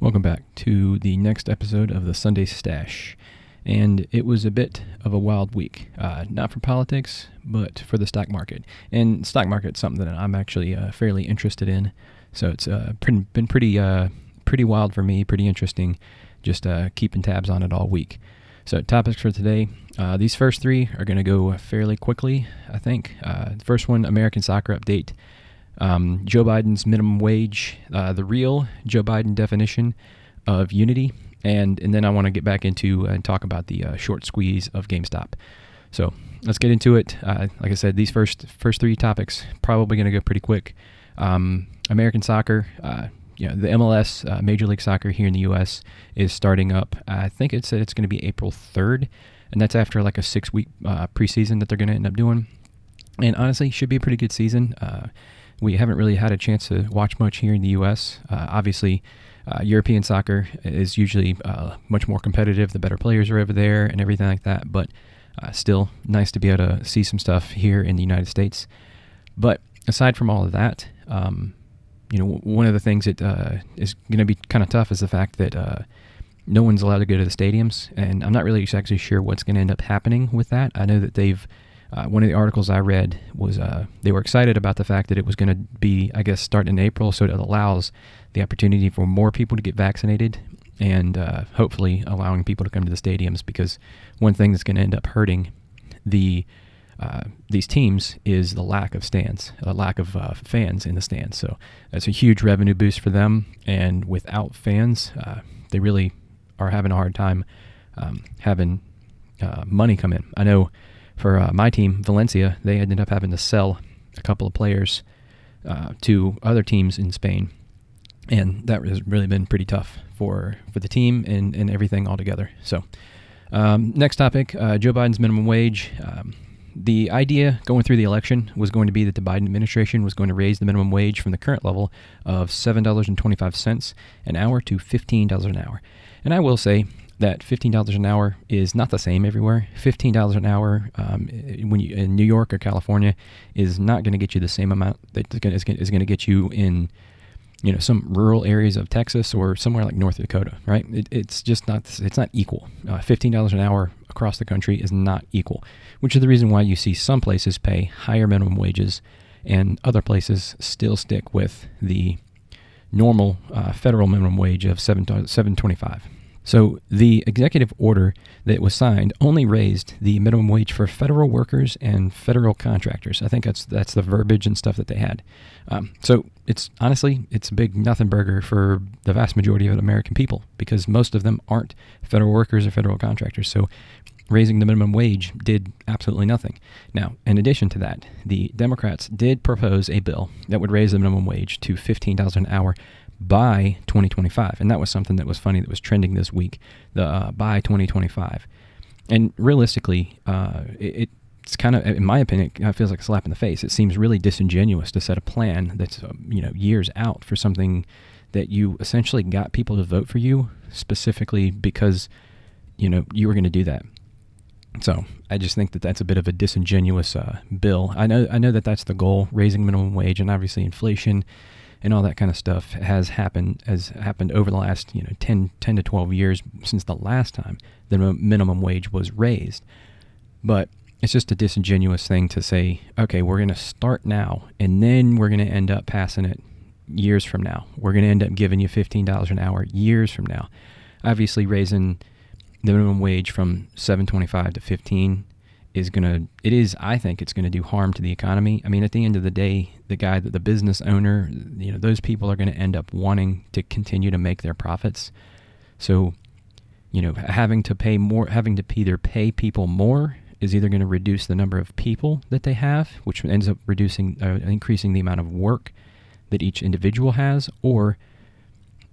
Welcome back to the next episode of the Sunday Stash. And it was a bit of a wild week, uh, not for politics, but for the stock market. And stock market's something that I'm actually uh, fairly interested in. So it's uh, been pretty, uh, pretty wild for me, pretty interesting, just uh, keeping tabs on it all week. So topics for today. Uh, these first three are going to go fairly quickly, I think. the first one, American soccer update um, Joe Biden's minimum wage, uh, the real Joe Biden definition of unity, and and then I want to get back into and talk about the uh, short squeeze of GameStop. So let's get into it. Uh, like I said, these first first three topics probably going to go pretty quick. Um, American soccer, uh, you know, the MLS uh, Major League Soccer here in the U.S. is starting up. I think it said it's going to be April third, and that's after like a six week uh, preseason that they're going to end up doing. And honestly, should be a pretty good season we haven't really had a chance to watch much here in the U.S. Uh, obviously, uh, European soccer is usually uh, much more competitive. The better players are over there and everything like that. But uh, still, nice to be able to see some stuff here in the United States. But aside from all of that, um, you know, one of the things that uh, is going to be kind of tough is the fact that uh, no one's allowed to go to the stadiums, and I'm not really exactly sure what's going to end up happening with that. I know that they've uh, one of the articles I read was uh, they were excited about the fact that it was going to be, I guess, starting in April, so it allows the opportunity for more people to get vaccinated and uh, hopefully allowing people to come to the stadiums. Because one thing that's going to end up hurting the uh, these teams is the lack of stands, a lack of uh, fans in the stands. So that's a huge revenue boost for them. And without fans, uh, they really are having a hard time um, having money come in. I know for uh, my team, Valencia, they ended up having to sell a couple of players uh, to other teams in Spain, and that has really been pretty tough for for the team and and everything altogether. So, um, next topic: uh, Joe Biden's minimum wage. Um, the idea going through the election was going to be that the Biden administration was going to raise the minimum wage from the current level of $7.25 an hour to $15 an hour. And I will say, that $15 an hour is not the same everywhere. $15 an hour um, when you in New York or California is not going to get you the same amount that is going to get you in you know some rural areas of Texas or somewhere like North Dakota, right? It, it's just not it's not equal. Uh, $15 an hour across the country is not equal, which is the reason why you see some places pay higher minimum wages and other places still stick with the normal uh, federal minimum wage of 7 725 so the executive order that was signed only raised the minimum wage for federal workers and federal contractors. I think that's that's the verbiage and stuff that they had. Um, so it's honestly it's a big nothing burger for the vast majority of American people because most of them aren't federal workers or federal contractors. So raising the minimum wage did absolutely nothing. Now, in addition to that, the Democrats did propose a bill that would raise the minimum wage to $15 an hour by 2025. And that was something that was funny that was trending this week, the uh, by 2025. And realistically, uh, it, it's kind of, in my opinion, it feels like a slap in the face. It seems really disingenuous to set a plan that's, uh, you know, years out for something that you essentially got people to vote for you specifically because, you know, you were going to do that. So I just think that that's a bit of a disingenuous uh, bill. I know I know that that's the goal, raising minimum wage, and obviously inflation and all that kind of stuff has happened has happened over the last you know 10, 10 to 12 years since the last time the minimum wage was raised. But it's just a disingenuous thing to say okay we're going to start now and then we're going to end up passing it years from now. We're going to end up giving you $15 an hour years from now. Obviously raising the minimum wage from 725 to 15 is going to it is i think it's going to do harm to the economy. I mean at the end of the day the guy that the business owner you know those people are going to end up wanting to continue to make their profits. So you know having to pay more having to either pay people more is either going to reduce the number of people that they have which ends up reducing uh, increasing the amount of work that each individual has or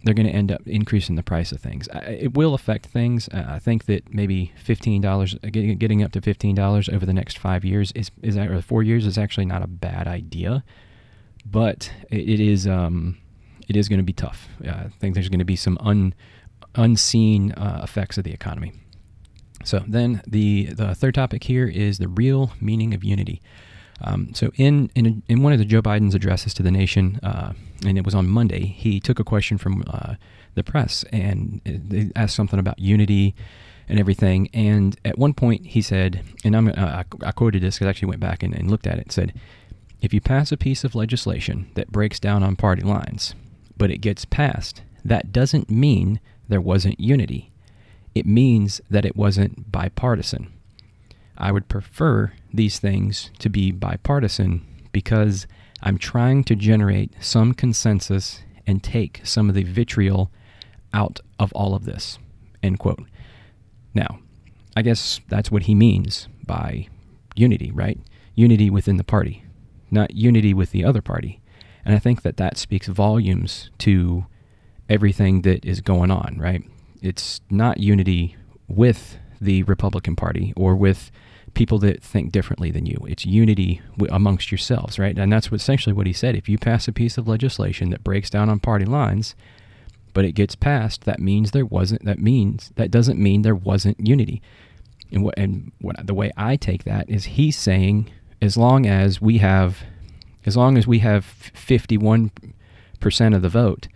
they're going to end up increasing the price of things. It will affect things. I think that maybe fifteen dollars, uh, getting up to fifteen dollars over the next five years is is or four years is actually not a bad idea, but it is um, it is going to be tough. I think there's going to be some un, unseen uh, effects of the economy. So then the the third topic here is the real meaning of unity. Um, so in, in in one of the Joe Biden's addresses to the nation, uh, and it was on Monday, he took a question from uh, the press and they asked something about unity and everything. And at one point, he said, and I'm uh, I, quoted this because I actually went back and, and looked at it. Said, if you pass a piece of legislation that breaks down on party lines, but it gets passed, that doesn't mean there wasn't unity. It means that it wasn't bipartisan. I would prefer these things to be bipartisan because I'm trying to generate some consensus and take some of the vitriol out of all of this. End quote. Now, I guess that's what he means by unity, right? Unity within the party, not unity with the other party. And I think that that speaks volumes to everything that is going on, right? It's not unity with the Republican Party or with people that think differently than you. It's unity w- amongst yourselves, right? And that's what, essentially what he said. If you pass a piece of legislation that breaks down on party lines, but it gets passed, that means there wasn't. That means that doesn't mean there wasn't unity. And what and what the way I take that is he's saying as long as we have, as long as we have fifty one percent of the vote,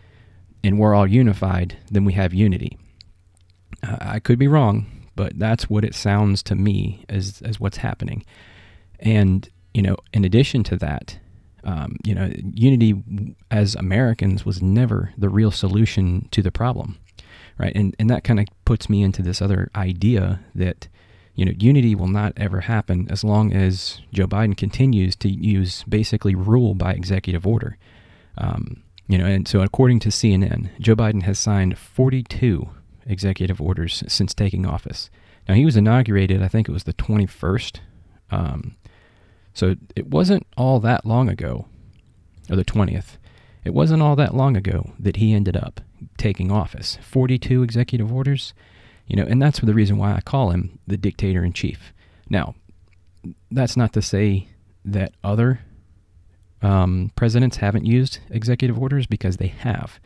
and we're all unified, then we have unity. Uh, I could be wrong, but that's what it sounds to me as as what's happening. And you know, in addition to that, um, you know, unity as Americans was never the real solution to the problem, right? And and that kind of puts me into this other idea that you know unity will not ever happen as long as Joe Biden continues to use basically rule by executive order. Um, you know, and so according to CNN, Joe Biden has signed 42 executive orders since taking office. Now he was inaugurated, I think it was the 21st. Um, so it wasn't all that long ago, or the 20th. It wasn't all that long ago that he ended up taking office. 42 executive orders, you know, and that's the reason why I call him the dictator in chief. Now, that's not to say that other um, presidents haven't used executive orders because they have.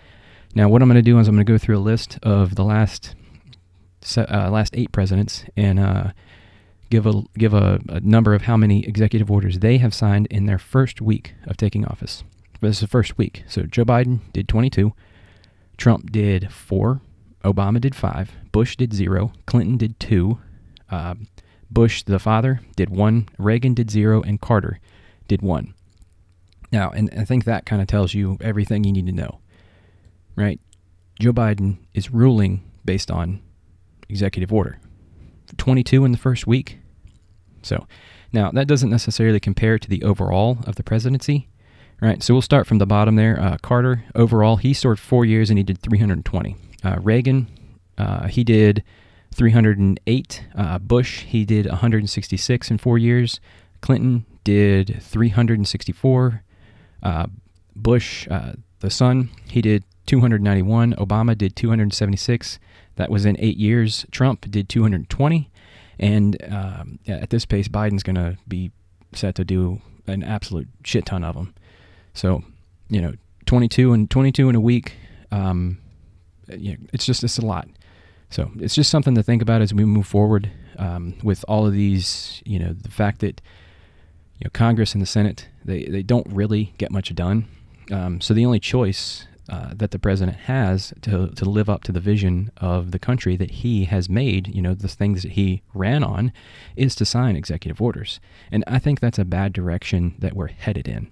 Now, what I'm going to do is I'm going to go through a list of the last uh, last eight presidents and uh, give a give a, a, number of how many executive orders they have signed in their first week of taking office. This is the first week. So Joe Biden did 22, Trump did four, Obama did five, Bush did zero, Clinton did two, uh, Bush the father did one, Reagan did zero, and Carter did one. Now, and I think that kind of tells you everything you need to know, right? Joe Biden is ruling based on executive order. 22 in the first week. So now that doesn't necessarily compare to the overall of the presidency, right? So we'll start from the bottom there. Uh, Carter, overall, he served four years and he did 320. Uh, Reagan, uh, he did 308. Uh, Bush, he did 166 in four years. Clinton did 364. Uh, Bush, uh, the son, he did 291. Obama did 276. That was in eight years. Trump did 220. And um, at this pace, Biden's going to be set to do an absolute shit ton of them. So, you know, 22 and 22 in a week. Um, you know, it's just it's a lot. So it's just something to think about as we move forward um, with all of these. You know, the fact that you know Congress and the Senate they they don't really get much done. Um, so the only choice uh, that the president has to, to live up to the vision of the country that he has made, you know, the things that he ran on, is to sign executive orders. And I think that's a bad direction that we're headed in.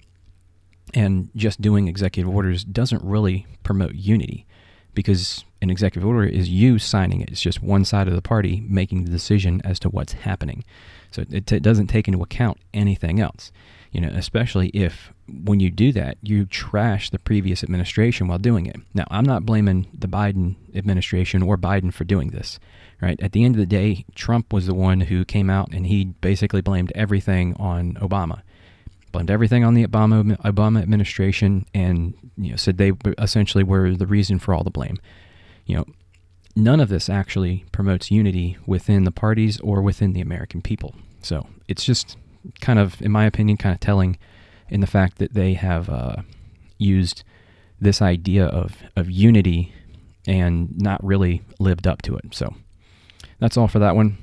And just doing executive orders doesn't really promote unity because an executive order is you signing it. It's just one side of the party making the decision as to what's happening. So it, it doesn't take into account anything else you know, especially if when you do that, you trash the previous administration while doing it. Now, I'm not blaming the Biden administration or Biden for doing this, right? At the end of the day, Trump was the one who came out and he basically blamed everything on Obama. Blamed everything on the Obama Obama administration and you know said they essentially were the reason for all the blame. You know, none of this actually promotes unity within the parties or within the American people. So, it's just kind of, in my opinion, kind of telling in the fact that they have uh, used this idea of, of unity and not really lived up to it. So that's all for that one.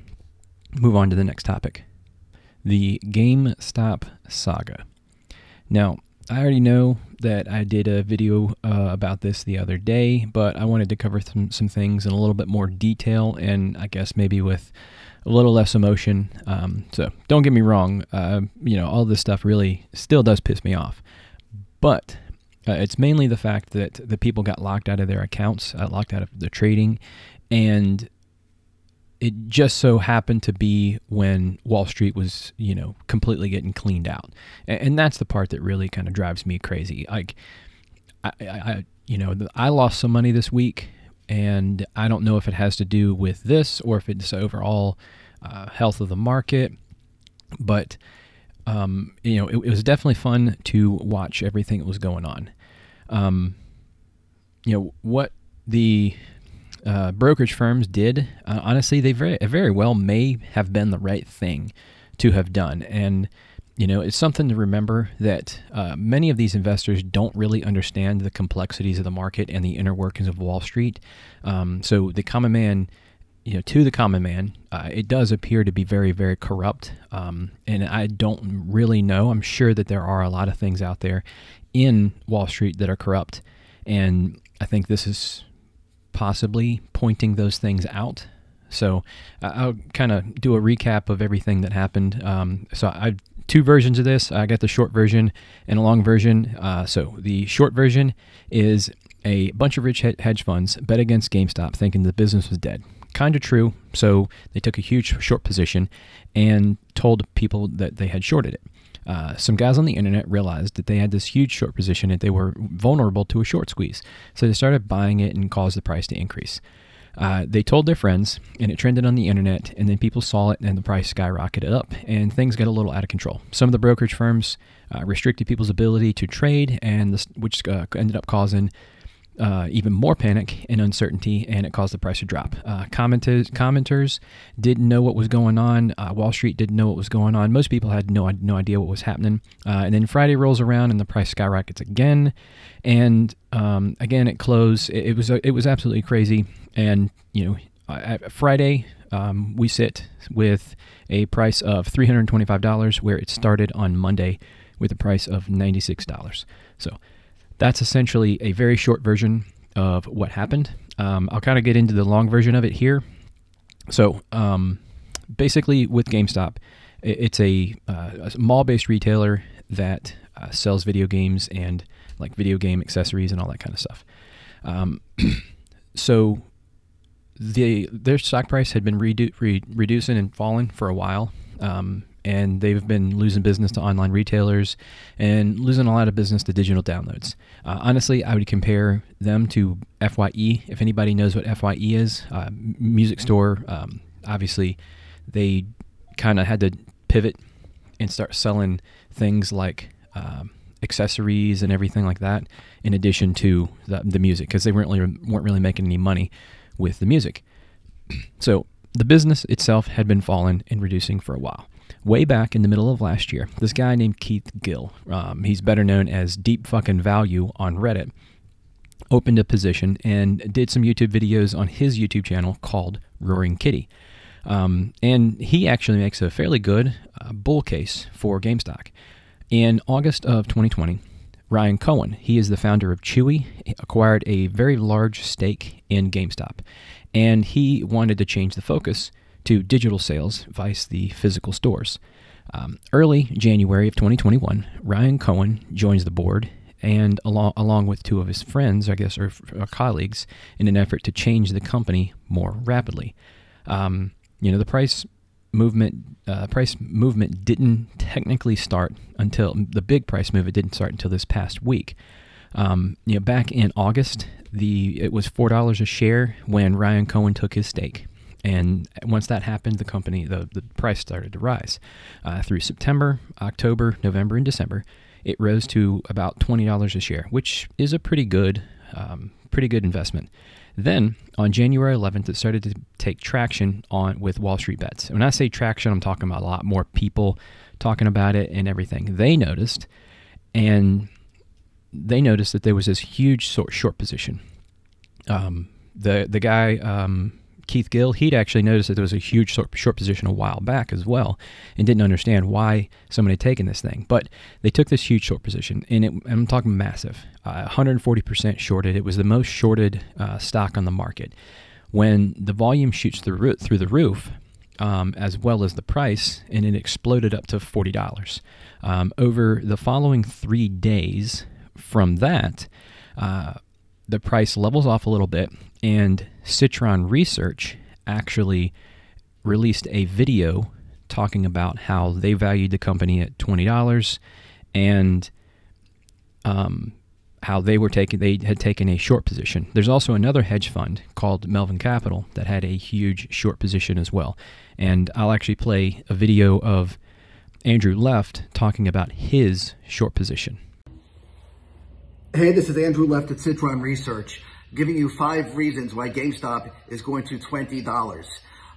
Move on to the next topic. the GameStop saga. Now, I already know that I did a video uh, about this the other day, but I wanted to cover some, some things in a little bit more detail and I guess maybe with a little less emotion. Um, so don't get me wrong, uh, you know, all this stuff really still does piss me off. But uh, it's mainly the fact that the people got locked out of their accounts, uh, locked out of the trading, and it just so happened to be when Wall Street was, you know, completely getting cleaned out, and, and that's the part that really kind of drives me crazy. Like, I, I, you know, I lost some money this week, and I don't know if it has to do with this or if it's overall uh, health of the market, but. Um, you know, it, it, was definitely fun to watch everything that was going on. Um, you know what the uh, brokerage firms did, uh, honestly, they very, very well may have been the right thing to have done. And, you know, it's something to remember that uh, many of these investors don't really understand the complexities of the market and the inner workings of Wall Street. Um, so the common man, you know, to the common man, uh, it does appear to be very, very corrupt. Um, and I don't really know. I'm sure that there are a lot of things out there in Wall Street that are corrupt. And I think this is possibly pointing those things out. So uh, I'll kind of do a recap of everything that happened. Um, so I two versions of this. I got the short version and a long version. Uh, so the short version is a bunch of rich hedge funds bet against GameStop, thinking the business was dead. Kind of true. So they took a huge short position and told people that they had shorted it uh, some guys on the internet realized that they had this huge short position and they were vulnerable to a short squeeze. So they started buying it and caused the price to increase. Uh, they told their friends, and it trended on the internet, and then people saw it, and the price skyrocketed up, and things got a little out of control. Some of the brokerage firms uh, restricted people's ability to trade, and this, which uh, ended up causing uh, even more panic and uncertainty, and it caused the price to drop. Uh, commenters, commenters didn't know what was going on. Uh, Wall Street didn't know what was going on. Most people had no no idea what was happening. And then Friday rolls around, and the price skyrockets again. And um, again, it closed. It, it was it was absolutely crazy. And you know, Friday um, we sit with a price of $325, where it started on Monday with a price of $96. So that's essentially a very short version of what happened. Um, I'll kind of get into the long version of it here. So, um, basically, with GameStop, it's a, uh, a mall-based retailer that uh, sells video games and like video game accessories and all that kind of stuff. Um, so, the their stock price had been redu- re- reducing and falling for a while. Um, and they've been losing business to online retailers and losing a lot of business to digital downloads. Uh, honestly, I would compare them to FYE. If anybody knows what FYE is, uh, music store, um, obviously, they kind of had to pivot and start selling things like um, accessories and everything like that, in addition to the, the music, because they weren't really weren't really making any money with the music. So the business itself had been falling and reducing for a while way back in the middle of last year, this guy named Keith Gill, um, he's better known as Deep Fucking Value on Reddit, opened a position and did some YouTube videos on his YouTube channel called Roaring Kitty. Um, and he actually makes a fairly good uh, bull case for GameStop. In August of 2020, Ryan Cohen, he is the founder of Chewy, acquired a very large stake in GameStop. And he wanted to change the focus to digital sales, vice the physical stores. Um, early January of 2021, Ryan Cohen joins the board and along, along with two of his friends, I guess, or, or colleagues, in an effort to change the company more rapidly. Um, you know, the price movement uh, price movement didn't technically start until the big price move. It didn't start until this past week. Um, you know, back in August, the it was four dollars a share when Ryan Cohen took his stake. And once that happened, the company, the, the price started to rise. Uh, through September, October, November, and December, it rose to about $20 a share, which is a pretty good, um, pretty good investment. Then on January 11th, it started to take traction on with Wall Street bets. When I say traction, I'm talking about a lot more people talking about it and everything. They noticed, and they noticed that there was this huge short, short position. Um, the the guy um, Keith Gill, he'd actually noticed that there was a huge short, short position a while back as well, and didn't understand why someone had taken this thing. But they took this huge short position, and it, I'm talking massive, uh, 140% shorted. It was the most shorted uh, stock on the market. When the volume shoots through through the roof, um, as well as the price, and it exploded up to forty dollars. Um, over the following three days from that, uh, the price levels off a little bit, and Citron Research actually released a video talking about how they valued the company at twenty dollars, and um, how they were taking they had taken a short position. There's also another hedge fund called Melvin Capital that had a huge short position as well. And I'll actually play a video of Andrew Left talking about his short position. Hey, this is Andrew Left at Citron Research, giving you five reasons why GameStop is going to $20.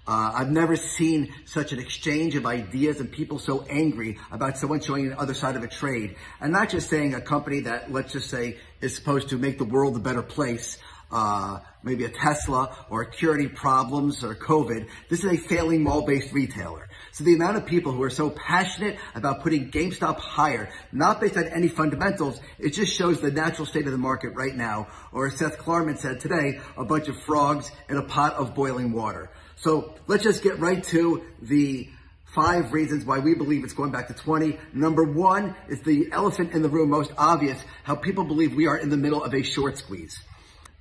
Uh, I've never seen such an exchange of ideas and people so angry about someone showing the other side of a trade. And not just saying a company that, let's just say, is supposed to make the world a better place, uh, maybe a Tesla or security problems or COVID. This is a failing mall-based retailer. So the amount of people who are so passionate about putting GameStop higher, not based on any fundamentals, it just shows the natural state of the market right now. Or as Seth Klarman said today, a bunch of frogs in a pot of boiling water. So let's just get right to the five reasons why we believe it's going back to 20. Number one is the elephant in the room, most obvious, how people believe we are in the middle of a short squeeze.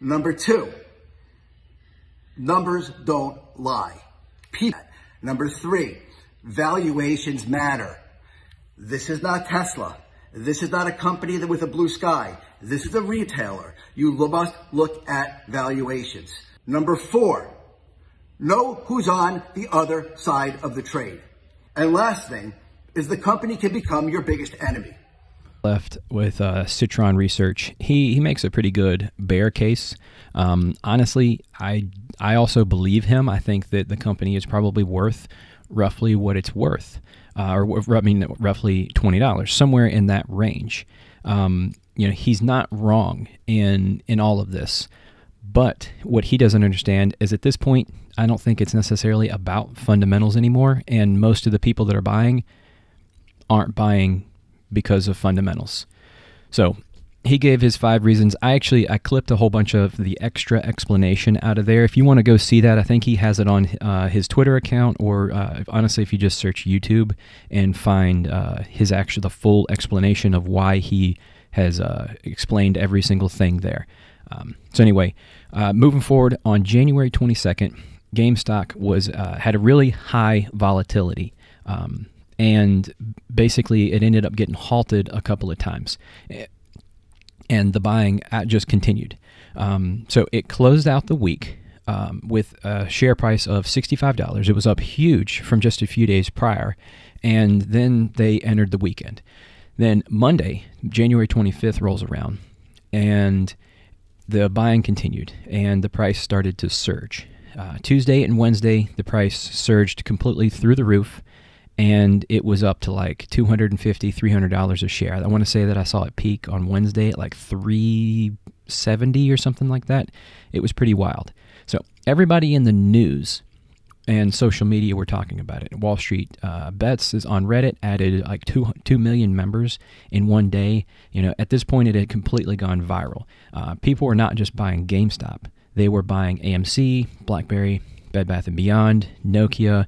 Number two, numbers don't lie. Number three, valuations matter. This is not Tesla. This is not a company with a blue sky. This is a retailer. You must look at valuations. Number four, Know who's on the other side of the trade. And last thing is the company can become your biggest enemy. Left with uh, Citron Research, he he makes a pretty good bear case. Um, honestly, I I also believe him. I think that the company is probably worth roughly what it's worth, uh, or I mean roughly twenty dollars, somewhere in that range. Um, you know, he's not wrong in in all of this. But what he doesn't understand is at this point, I don't think it's necessarily about fundamentals anymore. And most of the people that are buying aren't buying because of fundamentals. So he gave his five reasons. I actually I clipped a whole bunch of the extra explanation out of there. If you want to go see that, I think he has it on uh, his Twitter account, or uh, honestly, if you just search YouTube and find uh, his actual the full explanation of why he has uh, explained every single thing there. Um, so anyway, uh, moving forward on January 22nd, GameStop was uh, had a really high volatility, um, and basically it ended up getting halted a couple of times, and the buying uh, just continued. Um, so it closed out the week um, with a share price of $65. It was up huge from just a few days prior, and then they entered the weekend. Then Monday, January 25th, rolls around, and the buying continued and the price started to surge. Uh, Tuesday and Wednesday, the price surged completely through the roof and it was up to like $250, $300 a share. I want to say that I saw it peak on Wednesday at like 370 or something like that. It was pretty wild. So everybody in the news and social media were talking about it. Wall Street uh, Bets is on Reddit added like two two million members in one day. You know, at this point, it had completely gone viral. Uh, people were not just buying GameStop; they were buying AMC, BlackBerry, Bed Bath and Beyond, Nokia,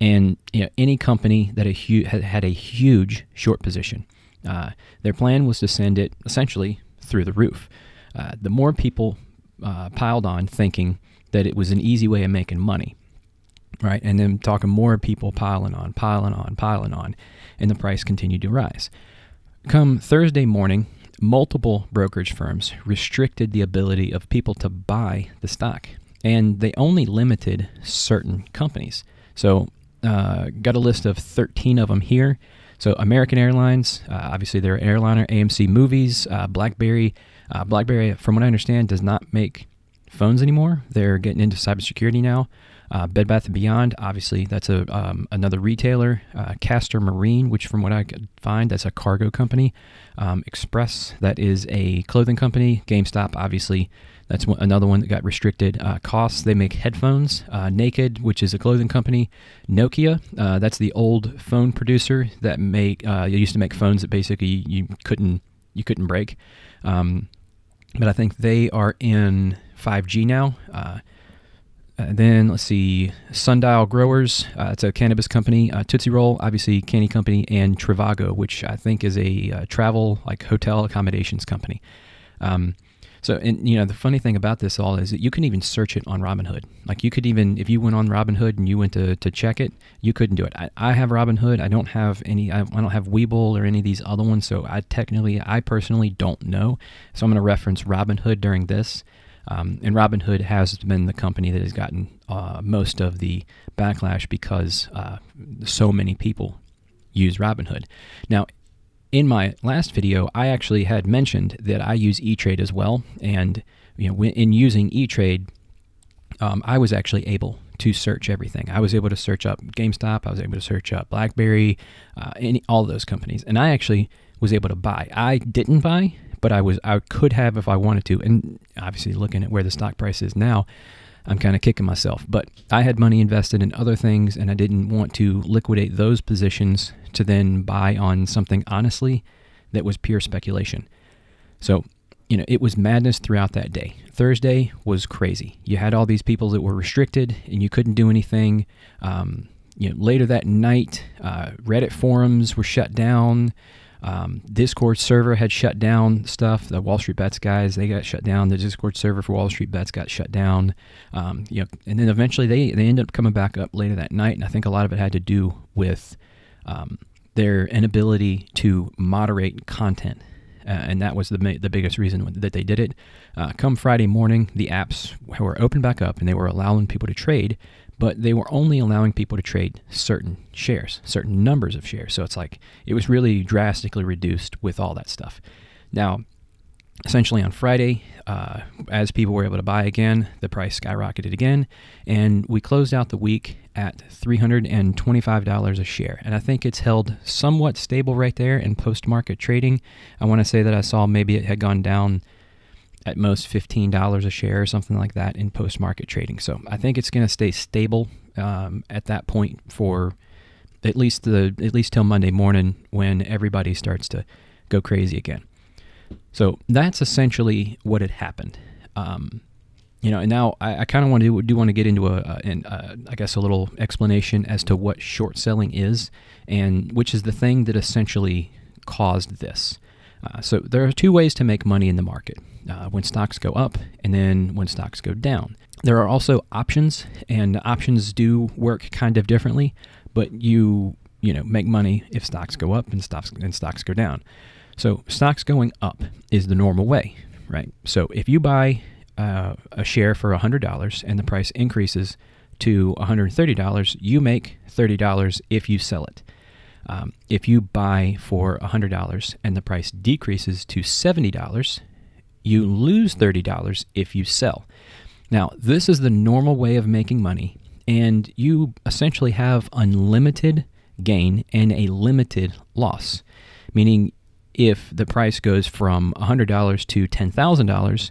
and you know, any company that a hu- had, had a huge short position. Uh, their plan was to send it essentially through the roof. Uh, the more people uh, piled on, thinking that it was an easy way of making money right? And then talking more people piling on, piling on, piling on, and the price continued to rise. Come Thursday morning, multiple brokerage firms restricted the ability of people to buy the stock, and they only limited certain companies. So, uh, got a list of 13 of them here. So, American Airlines, uh, obviously they're airliner, AMC Movies, uh, BlackBerry. Uh, BlackBerry, from what I understand, does not make phones anymore. They're getting into cybersecurity now. Uh, Bed Bath & Beyond, obviously, that's a um, another retailer. Uh, Castor Marine, which from what I could find, that's a cargo company. Um, Express, that is a clothing company. GameStop, obviously, That's one, another one that got restricted. Uh, Koss, they make headphones. Uh, Naked, which is a clothing company. Nokia, uh, that's the old phone producer that make uh, used to make phones that basically you couldn't you couldn't break. Um, but I think they are in 5G now. Uh, then let's see, Sundial Growers. Uh, it's a cannabis company. Uh, Tootsie Roll, obviously, candy company, and Trivago, which I think is a uh, travel like hotel accommodations company. Um, so, and you know, the funny thing about this all is that you can even search it on Robinhood. Like, you could even, if you went on Robinhood and you went to, to check it, you couldn't do it. I, I have Robinhood. I don't have any, I, I don't have Webull or any of these other ones. So, I technically, I personally don't know. So, I'm going to reference Robinhood during this. Um, and Robinhood has been the company that has gotten uh, most of the backlash because uh, so many people use Robinhood. Now, in my last video, I actually had mentioned that I use E-Trade as well, and you know, in using E-Trade, um, I was actually able to search everything. I was able to search up GameStop. I was able to search up BlackBerry, uh, any all those companies, and I actually was able to buy. I didn't buy, but I was I could have if I wanted to. And obviously, looking at where the stock price is now, I'm kind of kicking myself. But I had money invested in other things, and I didn't want to liquidate those positions to then buy on something honestly that was pure speculation. So, you know, it was madness throughout that day. Thursday was crazy. You had all these people that were restricted, and you couldn't do anything. Um, you know, later that night, uh, Reddit forums were shut down. Um, Discord server had shut down stuff. The Wall Street Bets guys they got shut down. The Discord server for Wall Street Bets got shut down. Um, you know, and then eventually they they ended up coming back up later that night. And I think a lot of it had to do with um, their inability to moderate content. Uh, and that was the the biggest reason that they did it. Uh, come Friday morning, the apps were open back up and they were allowing people to trade, but they were only allowing people to trade certain shares, certain numbers of shares. So it's like it was really drastically reduced with all that stuff. Now, essentially on Friday, uh, as people were able to buy again, the price skyrocketed again, and we closed out the week at $325 a share. And I think it's held somewhat stable right there in post market trading. I want to say that I saw maybe it had gone down at most $15 a share or something like that in post market trading. So I think it's going to stay stable um, at that point for at least the at least till Monday morning when everybody starts to go crazy again. So that's essentially what had happened. Um, you know, and now I, I kind of want to do, want to get into a, a, I guess a little explanation as to what short selling is, and which is the thing that essentially caused this. Uh, so there are two ways to make money in the market uh, when stocks go up and then when stocks go down. There are also options, and options do work kind of differently, but you you know make money if stocks go up and stocks and stocks go down. So stocks going up is the normal way, right? So if you buy uh, a share for $100 and the price increases to $130, you make $30 if you sell it. Um, if you buy for $100 and the price decreases to $70, you lose $30 if you sell. Now, this is the normal way of making money, and you essentially have unlimited gain and a limited loss. Meaning, if the price goes from $100 to $10,000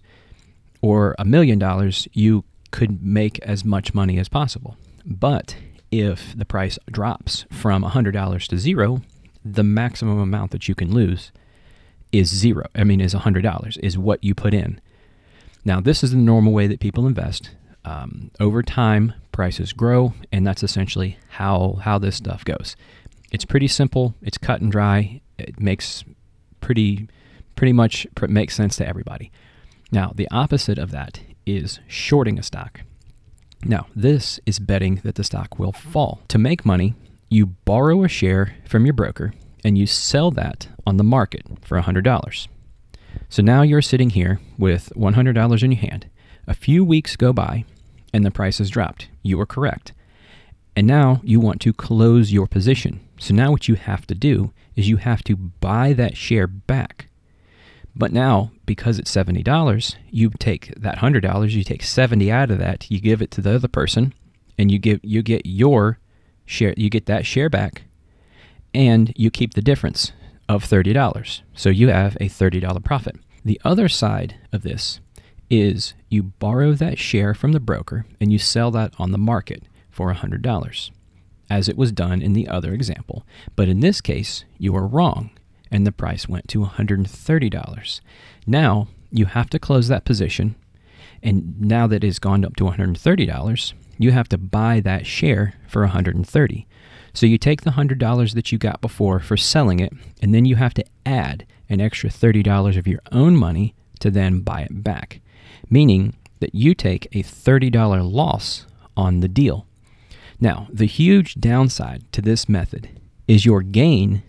or a million dollars, you could make as much money as possible. But if the price drops from $100 to zero, the maximum amount that you can lose is zero. I mean, is $100, is what you put in. Now, this is the normal way that people invest. Um, over time, prices grow, and that's essentially how, how this stuff goes. It's pretty simple, it's cut and dry, it makes pretty, pretty much makes sense to everybody. Now, the opposite of that is shorting a stock. Now, this is betting that the stock will fall. To make money, you borrow a share from your broker and you sell that on the market for $100. So now you're sitting here with $100 in your hand. A few weeks go by and the price has dropped. You are correct. And now you want to close your position. So now what you have to do is you have to buy that share back but now, because it's $70, you take that $100, you take 70 out of that, you give it to the other person, and you give you get your share, you get that share back, and you keep the difference of $30. So you have a $30 profit. The other side of this is you borrow that share from the broker and you sell that on the market for $100, as it was done in the other example. But in this case, you are wrong, and the price went to $130. Now, you have to close that position, and now that it's gone up to $130, you have to buy that share for 130. So you take the $100 that you got before for selling it, and then you have to add an extra $30 of your own money to then buy it back, meaning that you take a $30 loss on the deal. Now, the huge downside to this method is your gain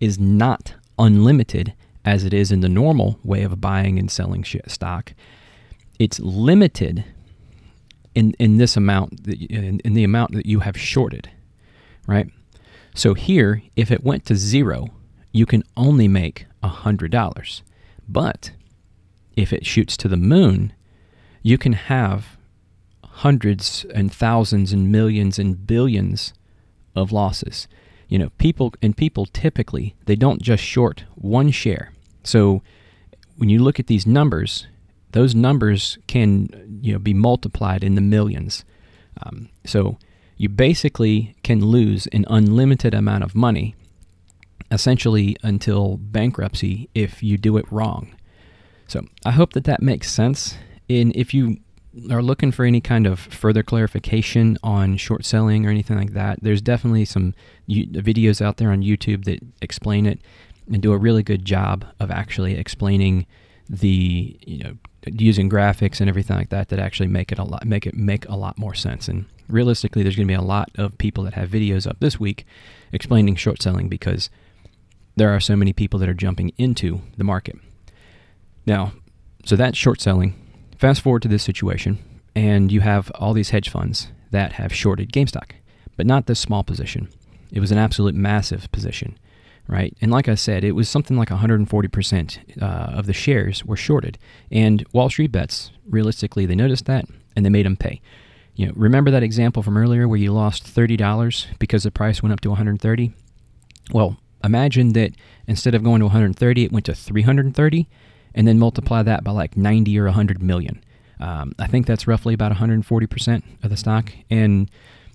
is not unlimited as it is in the normal way of buying and selling stock. It's limited in, in this amount, in, in the amount that you have shorted, right? So here, if it went to zero, you can only make $100. But if it shoots to the moon, you can have hundreds and thousands and millions and billions of losses. You know, people and people typically they don't just short one share. So when you look at these numbers, those numbers can you know be multiplied in the millions. Um, so you basically can lose an unlimited amount of money, essentially until bankruptcy if you do it wrong. So I hope that that makes sense. And if you are looking for any kind of further clarification on short selling or anything like that, there's definitely some videos out there on YouTube that explain it and do a really good job of actually explaining the you know using graphics and everything like that that actually make it a lot make it make a lot more sense and realistically there's going to be a lot of people that have videos up this week explaining short selling because there are so many people that are jumping into the market now so that's short selling fast forward to this situation and you have all these hedge funds that have shorted GameStop but not this small position it was an absolute massive position right? And like I said, it was something like 140% uh, of the shares were shorted. And Wall Street bets, realistically, they noticed that and they made them pay. You know, remember that example from earlier where you lost $30 because the price went up to 130? Well, imagine that instead of going to 130, it went to 330 and then multiply that by like 90 or 100 million. Um, I think that's roughly about 140% of the stock. And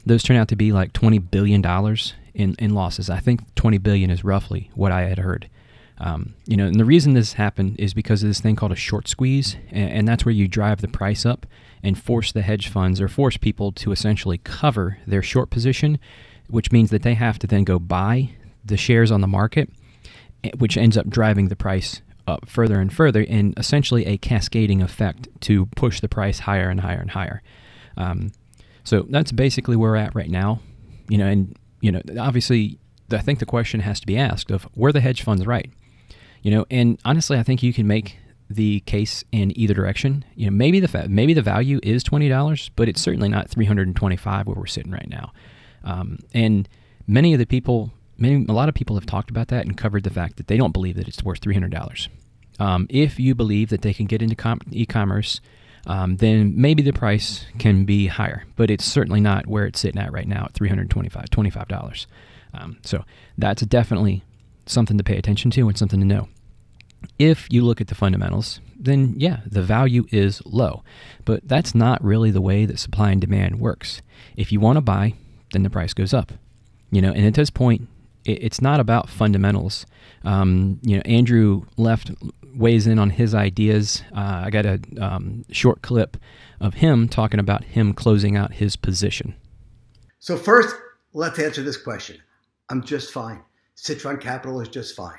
those turn out to be like $20 billion in, in losses. I think 20 billion is roughly what I had heard. Um, you know, and the reason this happened is because of this thing called a short squeeze, and, and, that's where you drive the price up and force the hedge funds or force people to essentially cover their short position, which means that they have to then go buy the shares on the market, eh, which ends up driving the price up further and further, in essentially a cascading effect to push the price higher and higher and higher. Um, so that's basically where we're at right now. You know, and you know, obviously, I think the question has to be asked of were the hedge funds right? You know, and honestly, I think you can make the case in either direction. You know, maybe the fa- maybe the value is twenty dollars, but it's certainly not three hundred and twenty-five where we're sitting right now. Um, and many of the people, many a lot of people have talked about that and covered the fact that they don't believe that it's worth three hundred dollars. Um, if you believe that they can get into com- e-commerce um, then maybe the price can be higher, but it's certainly not where it's sitting at right now at $325, $25. Um, so that's definitely something to pay attention to and something to know. If you look at the fundamentals, then yeah, the value is low, but that's not really the way that supply and demand works. If you want to buy, then the price goes up. You know, and at this point, it's not about fundamentals. Um, you know, Andrew Left weighs in on his ideas. Uh, I got a um, short clip of him talking about him closing out his position. So, first, let's answer this question. I'm just fine. Citron Capital is just fine.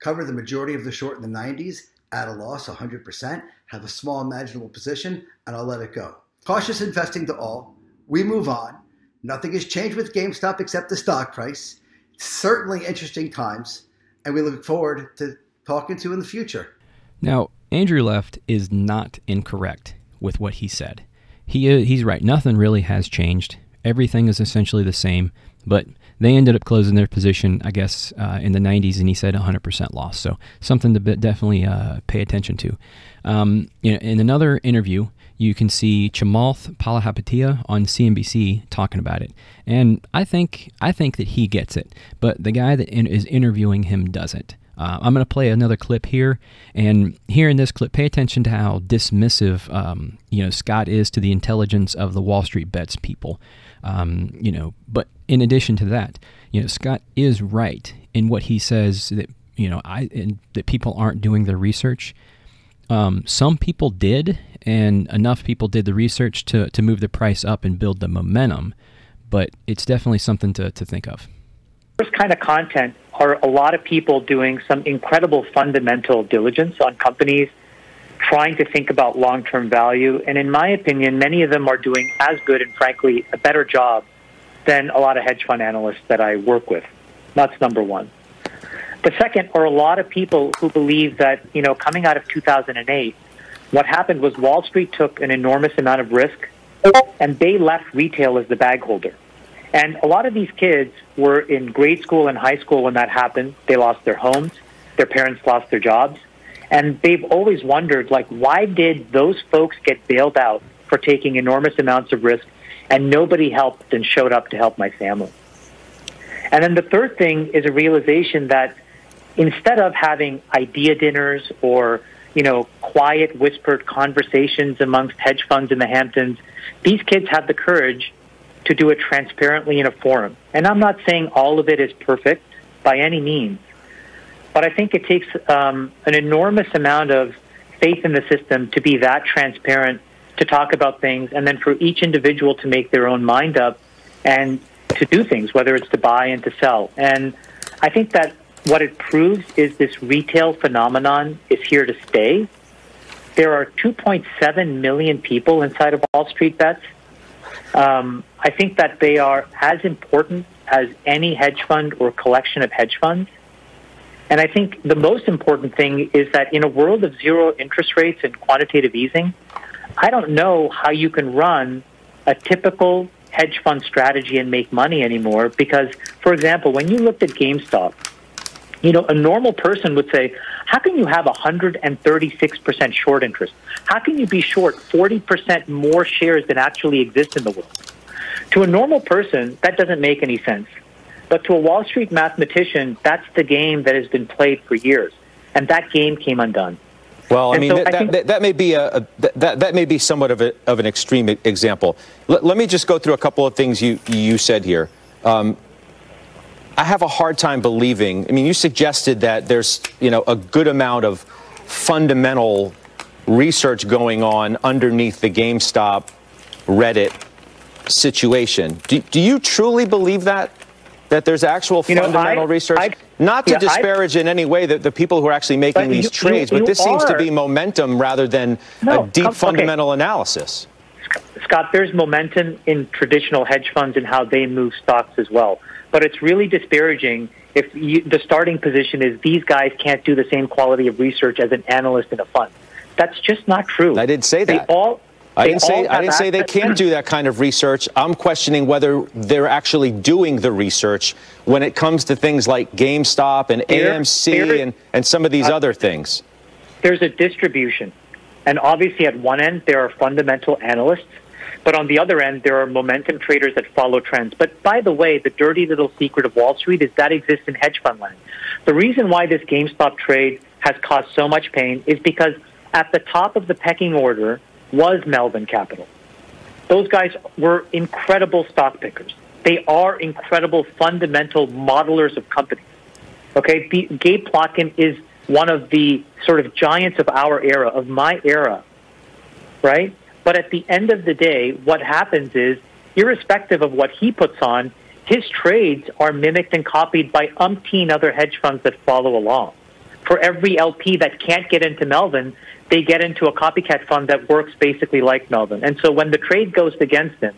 Cover the majority of the short in the 90s, at a loss 100%, have a small imaginable position, and I'll let it go. Cautious investing to all. We move on. Nothing has changed with GameStop except the stock price. Certainly interesting times, and we look forward to talking to in the future. Now, Andrew Left is not incorrect with what he said. He uh, he's right. Nothing really has changed. Everything is essentially the same, but they ended up closing their position, I guess, uh, in the 90s, and he said 100% loss. So something to definitely uh, pay attention to. Um, know, in another interview, you can see Chamath Palihapitiya on CNBC talking about it, and I think I think that he gets it, but the guy that in, is interviewing him doesn't. Uh, I'm going to play another clip here, and here in this clip, pay attention to how dismissive um, you know Scott is to the intelligence of the Wall Street bets people. Um, you know, but in addition to that, you know, Scott is right in what he says that you know I that people aren't doing their research. Um, some people did, and enough people did the research to, to move the price up and build the momentum. But it's definitely something to, to think of. First kind of content are a lot of people doing some incredible fundamental diligence on companies, trying to think about long term value. And in my opinion, many of them are doing as good and, frankly, a better job than a lot of hedge fund analysts that I work with. That's number one. The second are a lot of people who believe that, you know, coming out of 2008, what happened was Wall Street took an enormous amount of risk and they left retail as the bag holder. And a lot of these kids were in grade school and high school when that happened. They lost their homes, their parents lost their jobs, and they've always wondered, like, why did those folks get bailed out for taking enormous amounts of risk and nobody helped and showed up to help my family? And then the third thing is a realization that instead of having idea dinners or you know quiet whispered conversations amongst hedge funds in the Hamptons, these kids have the courage to do it transparently in a forum. And I'm not saying all of it is perfect by any means, but I think it takes um, an enormous amount of faith in the system to be that transparent to talk about things, and then for each individual to make their own mind up and to do things, whether it's to buy and to sell. And I think that what it proves is this retail phenomenon is here to stay. There are 2.7 million people inside of Wall Street bets. Um, I think that they are as important as any hedge fund or collection of hedge funds. And I think the most important thing is that in a world of zero interest rates and quantitative easing, I don't know how you can run a typical hedge fund strategy and make money anymore because, for example, when you looked at GameStop, you know, a normal person would say, how can you have 136% short interest? How can you be short 40% more shares than actually exist in the world? To a normal person, that doesn't make any sense. But to a Wall Street mathematician, that's the game that has been played for years. And that game came undone. Well, I mean, so that, I that, that, may be a, a, that, that may be somewhat of, a, of an extreme example. L- let me just go through a couple of things you, you said here. Um, I have a hard time believing. I mean, you suggested that there's, you know, a good amount of fundamental research going on underneath the GameStop Reddit situation. Do, do you truly believe that? That there's actual you fundamental know, I, research? I, Not to yeah, disparage I, in any way the, the people who are actually making these you, trades, you, but this are. seems to be momentum rather than no, a deep come, fundamental okay. analysis. Scott, there's momentum in traditional hedge funds and how they move stocks as well. But it's really disparaging if you, the starting position is these guys can't do the same quality of research as an analyst in a fund. That's just not true. I did say that. They all, I didn't say I didn't say they can't do that kind of research. I'm questioning whether they're actually doing the research when it comes to things like GameStop and there, AMC there, and, and some of these uh, other things. There's a distribution. And obviously at one end there are fundamental analysts but on the other end, there are momentum traders that follow trends. But by the way, the dirty little secret of Wall Street is that exists in hedge fund land. The reason why this GameStop trade has caused so much pain is because at the top of the pecking order was Melvin Capital. Those guys were incredible stock pickers. They are incredible fundamental modelers of companies. Okay, Gabe Plotkin is one of the sort of giants of our era, of my era, right? But at the end of the day, what happens is, irrespective of what he puts on, his trades are mimicked and copied by umpteen other hedge funds that follow along. For every LP that can't get into Melvin, they get into a copycat fund that works basically like Melvin. And so when the trade goes against him,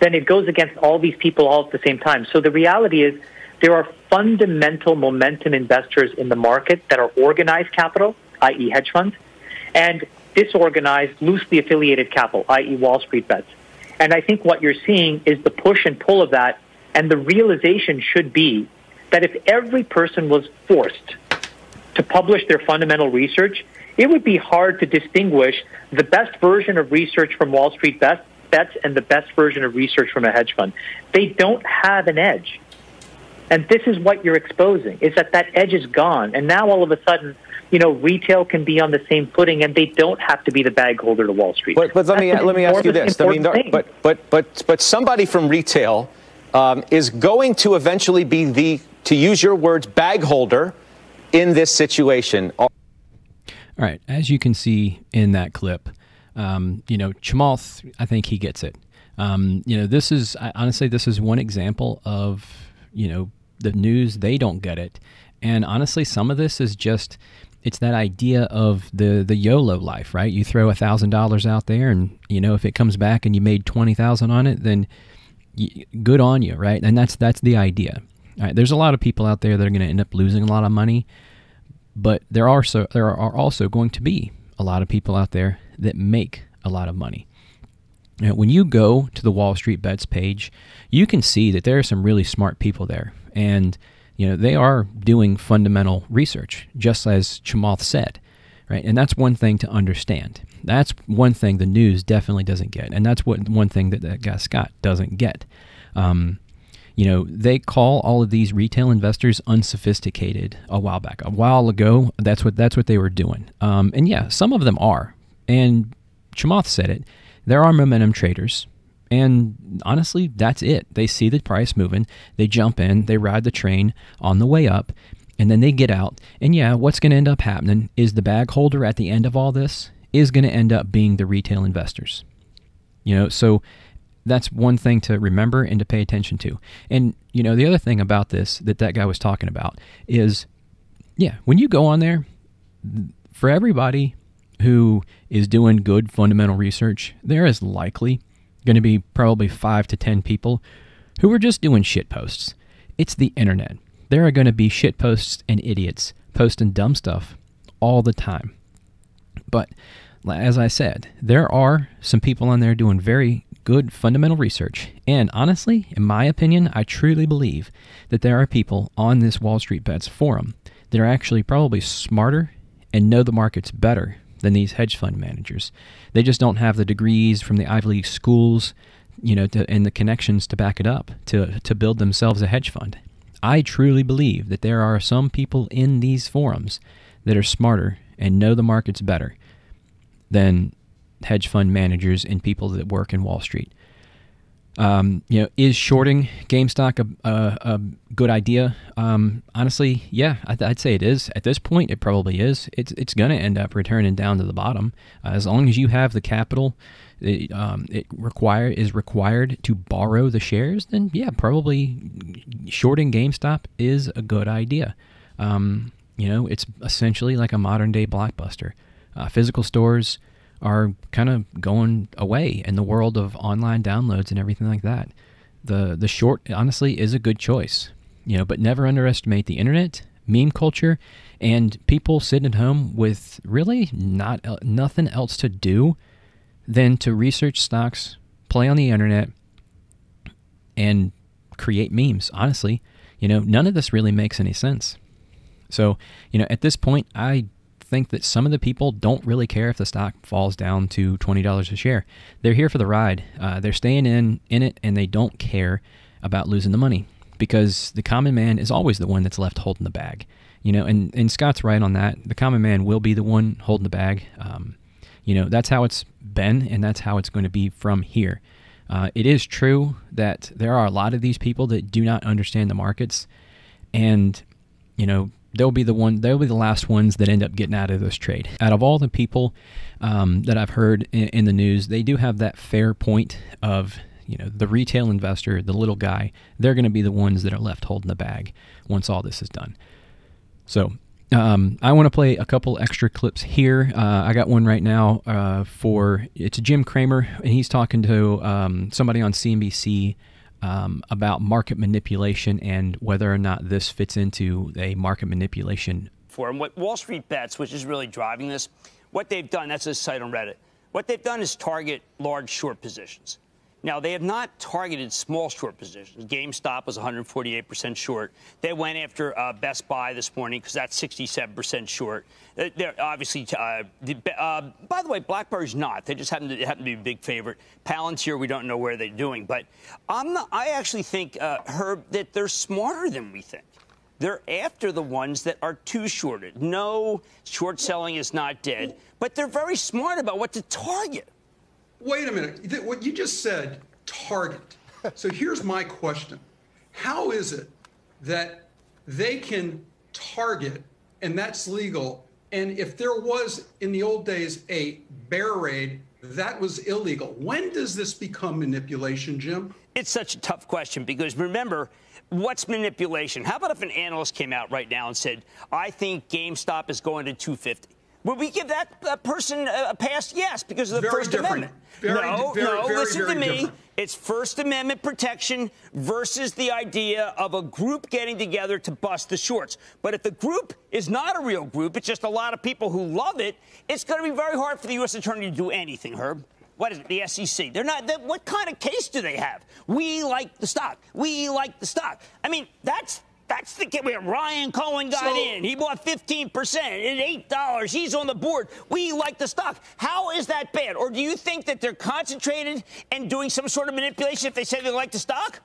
then it goes against all these people all at the same time. So the reality is there are fundamental momentum investors in the market that are organized capital, i.e. hedge funds, and disorganized, loosely affiliated capital, i.e., Wall Street bets. And I think what you're seeing is the push and pull of that, and the realization should be that if every person was forced to publish their fundamental research, it would be hard to distinguish the best version of research from Wall Street best bets and the best version of research from a hedge fund. They don't have an edge. And this is what you're exposing, is that that edge is gone. And now all of a sudden, you know, retail can be on the same footing and they don't have to be the bag holder to Wall Street. But, but let me, let me ask you this. I mean, but, but, but, but somebody from retail um, is going to eventually be the, to use your words, bag holder in this situation. All right. As you can see in that clip, um, you know, Chamath, I think he gets it. Um, you know, this is, I, honestly, this is one example of, you know, the news, they don't get it. And honestly, some of this is just, it's that idea of the the YOLO life, right? You throw a thousand dollars out there, and you know if it comes back and you made twenty thousand on it, then good on you, right? And that's that's the idea. All right, there's a lot of people out there that are going to end up losing a lot of money, but there are so there are also going to be a lot of people out there that make a lot of money. Now, when you go to the Wall Street Bets page, you can see that there are some really smart people there, and you know they are doing fundamental research, just as Chamath said, right? And that's one thing to understand. That's one thing the news definitely doesn't get, and that's what one thing that that guy Scott doesn't get. Um, you know, they call all of these retail investors unsophisticated a while back. A while ago, that's what that's what they were doing. Um, and yeah, some of them are. And Chamath said it. There are momentum traders, and honestly, that's it. They see the price moving, they jump in, they ride the train on the way up, and then they get out. And yeah, what's going to end up happening is the bag holder at the end of all this is going to end up being the retail investors. You know, so that's one thing to remember and to pay attention to. And you know, the other thing about this that that guy was talking about is yeah, when you go on there for everybody who is doing good fundamental research, there is likely going to be probably 5 to 10 people who are just doing shit posts. It's the internet. There are going to be shit posts and idiots posting dumb stuff all the time. But as I said, there are some people on there doing very good fundamental research. And honestly, in my opinion, I truly believe that there are people on this Wall Street Bets forum that are actually probably smarter and know the markets better than these hedge fund managers. They just don't have the degrees from the Ivy League schools, you know, to, and the connections to back it up to to build themselves a hedge fund. I truly believe that there are some people in these forums that are smarter and know the markets better than hedge fund managers and people that work in Wall Street. Um, you know, is shorting GameStop a, a, a good idea? Um, honestly, yeah, I, would say it is. At this point, it probably is. It's it's going to end up returning down to the bottom uh, as long as you have the capital. It, um, it require is required to borrow the shares. Then yeah, probably shorting GameStop is a good idea. Um, you know, it's essentially like a modern day blockbuster. Uh, physical stores are kind of going away in the world of online downloads and everything like that. The the short honestly is a good choice. You know, but never underestimate the internet, meme culture, and people sitting at home with really not nothing else to do than to research stocks, play on the internet, and create memes. Honestly, you know, none of this really makes any sense. So, you know, at this point, I think that some of the people don't really care if the stock falls down to $20 a share. They're here for the ride. Uh, they're staying in in it and they don't care about losing the money because the common man is always the one that's left holding the bag. You know, and, and Scott's right on that. The common man will be the one holding the bag. Um, you know, that's how it's been and that's how it's going to be from here. Uh, it is true that there are a lot of these people that do not understand the markets and you know they'll be the one they'll be the last ones that end up getting out of this trade out of all the people um, that i've heard in, in, the news they do have that fair point of you know the retail investor the little guy they're going to be the ones that are left holding the bag once all this is done so um, I want to play a couple extra clips here. Uh, I got one right now uh, for it's Jim Cramer, and he's talking to um, somebody on CNBC um, about market manipulation and whether or not this fits into a market manipulation. For what Wall Street Bets, which is really driving this, what they've done, that's a site on Reddit. What they've done is target large short positions. Now, they have not targeted small short positions. GameStop was 148% short. They went after uh, Best Buy this morning because that's 67% short. They're obviously, uh, uh, by the way, BlackBerry's not. They just happen to, happen to be a big favorite. Palantir, we don't know where they're doing. But not, I actually think, uh, Herb, that they're smarter than we think. They're after the ones that are too shorted. No, short selling is not dead, but they're very smart about what to target. Wait a minute. What you just said, target. So here's my question How is it that they can target and that's legal? And if there was in the old days a bear raid, that was illegal. When does this become manipulation, Jim? It's such a tough question because remember, what's manipulation? How about if an analyst came out right now and said, I think GameStop is going to 250? Would we give that uh, person a pass? Yes, because of the very First different. Amendment. Very, no, very, no, very, listen to me. Different. It's First Amendment protection versus the idea of a group getting together to bust the shorts. But if the group is not a real group, it's just a lot of people who love it, it's going to be very hard for the U.S. Attorney to do anything, Herb what is it, the SEC? They're not. They, what kind of case do they have? We like the stock. We like the stock. I mean, that's that's the kid where Ryan Cohen got so, in. He bought 15% at $8. He's on the board. We like the stock. How is that bad? Or do you think that they're concentrated and doing some sort of manipulation if they say they like the stock?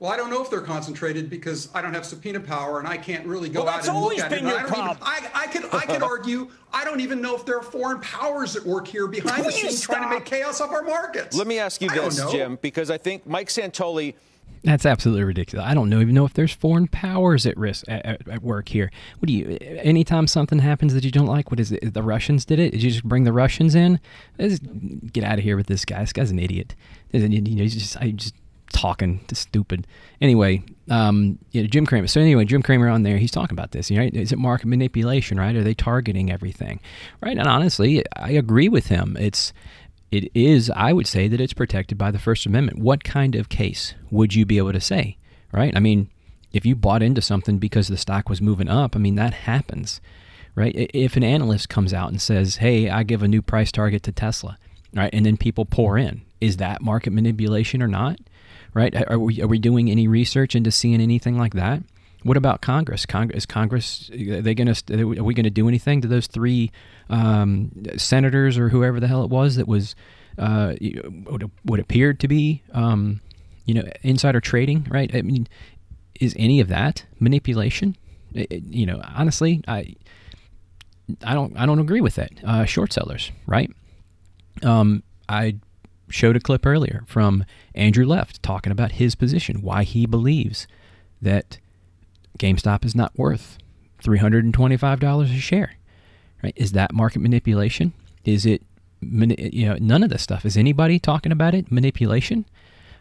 Well, I don't know if they're concentrated because I don't have subpoena power and I can't really go well, out and look at it. I, even, I, I, could I could argue I don't even know if there are foreign powers at work here behind the scenes trying to make chaos of our markets. Let me ask you this, Jim, because I think Mike Santoli – that's absolutely ridiculous. I don't know even know if there's foreign powers at risk at, at, at, work here. What do you? Anytime something happens that you don't like, what is it? The Russians did it. Did you just bring the Russians in? Just get out of here with this guy. This guy's an idiot. You know, he's just I just talking to stupid. Anyway, um, you know, Jim Cramer. So anyway, Jim Cramer on there, he's talking about this. Right? Is it market manipulation? Right? Are they targeting everything? Right? And honestly, I agree with him. It's it is, I would say, that it's protected by the First Amendment. What kind of case would you be able to say, right? I mean, if you bought into something because the stock was moving up, I mean, that happens, right? If an analyst comes out and says, hey, I give a new price target to Tesla, right, and then people pour in, is that market manipulation or not? Right? Are we, are we doing any research into seeing anything like that? What about Congress? Congress is Congress? Are they going to? Are we going to do anything to those three um, senators or whoever the hell it was that was uh, what appeared to be, um, you know, insider trading? Right? I mean, is any of that manipulation? It, you know, honestly, I I don't I don't agree with that. Uh, short sellers, right? Um, I showed a clip earlier from Andrew Left talking about his position, why he believes that GameStop is not worth $325 a share. Right? Is that market manipulation? Is it you know none of this stuff is anybody talking about it manipulation?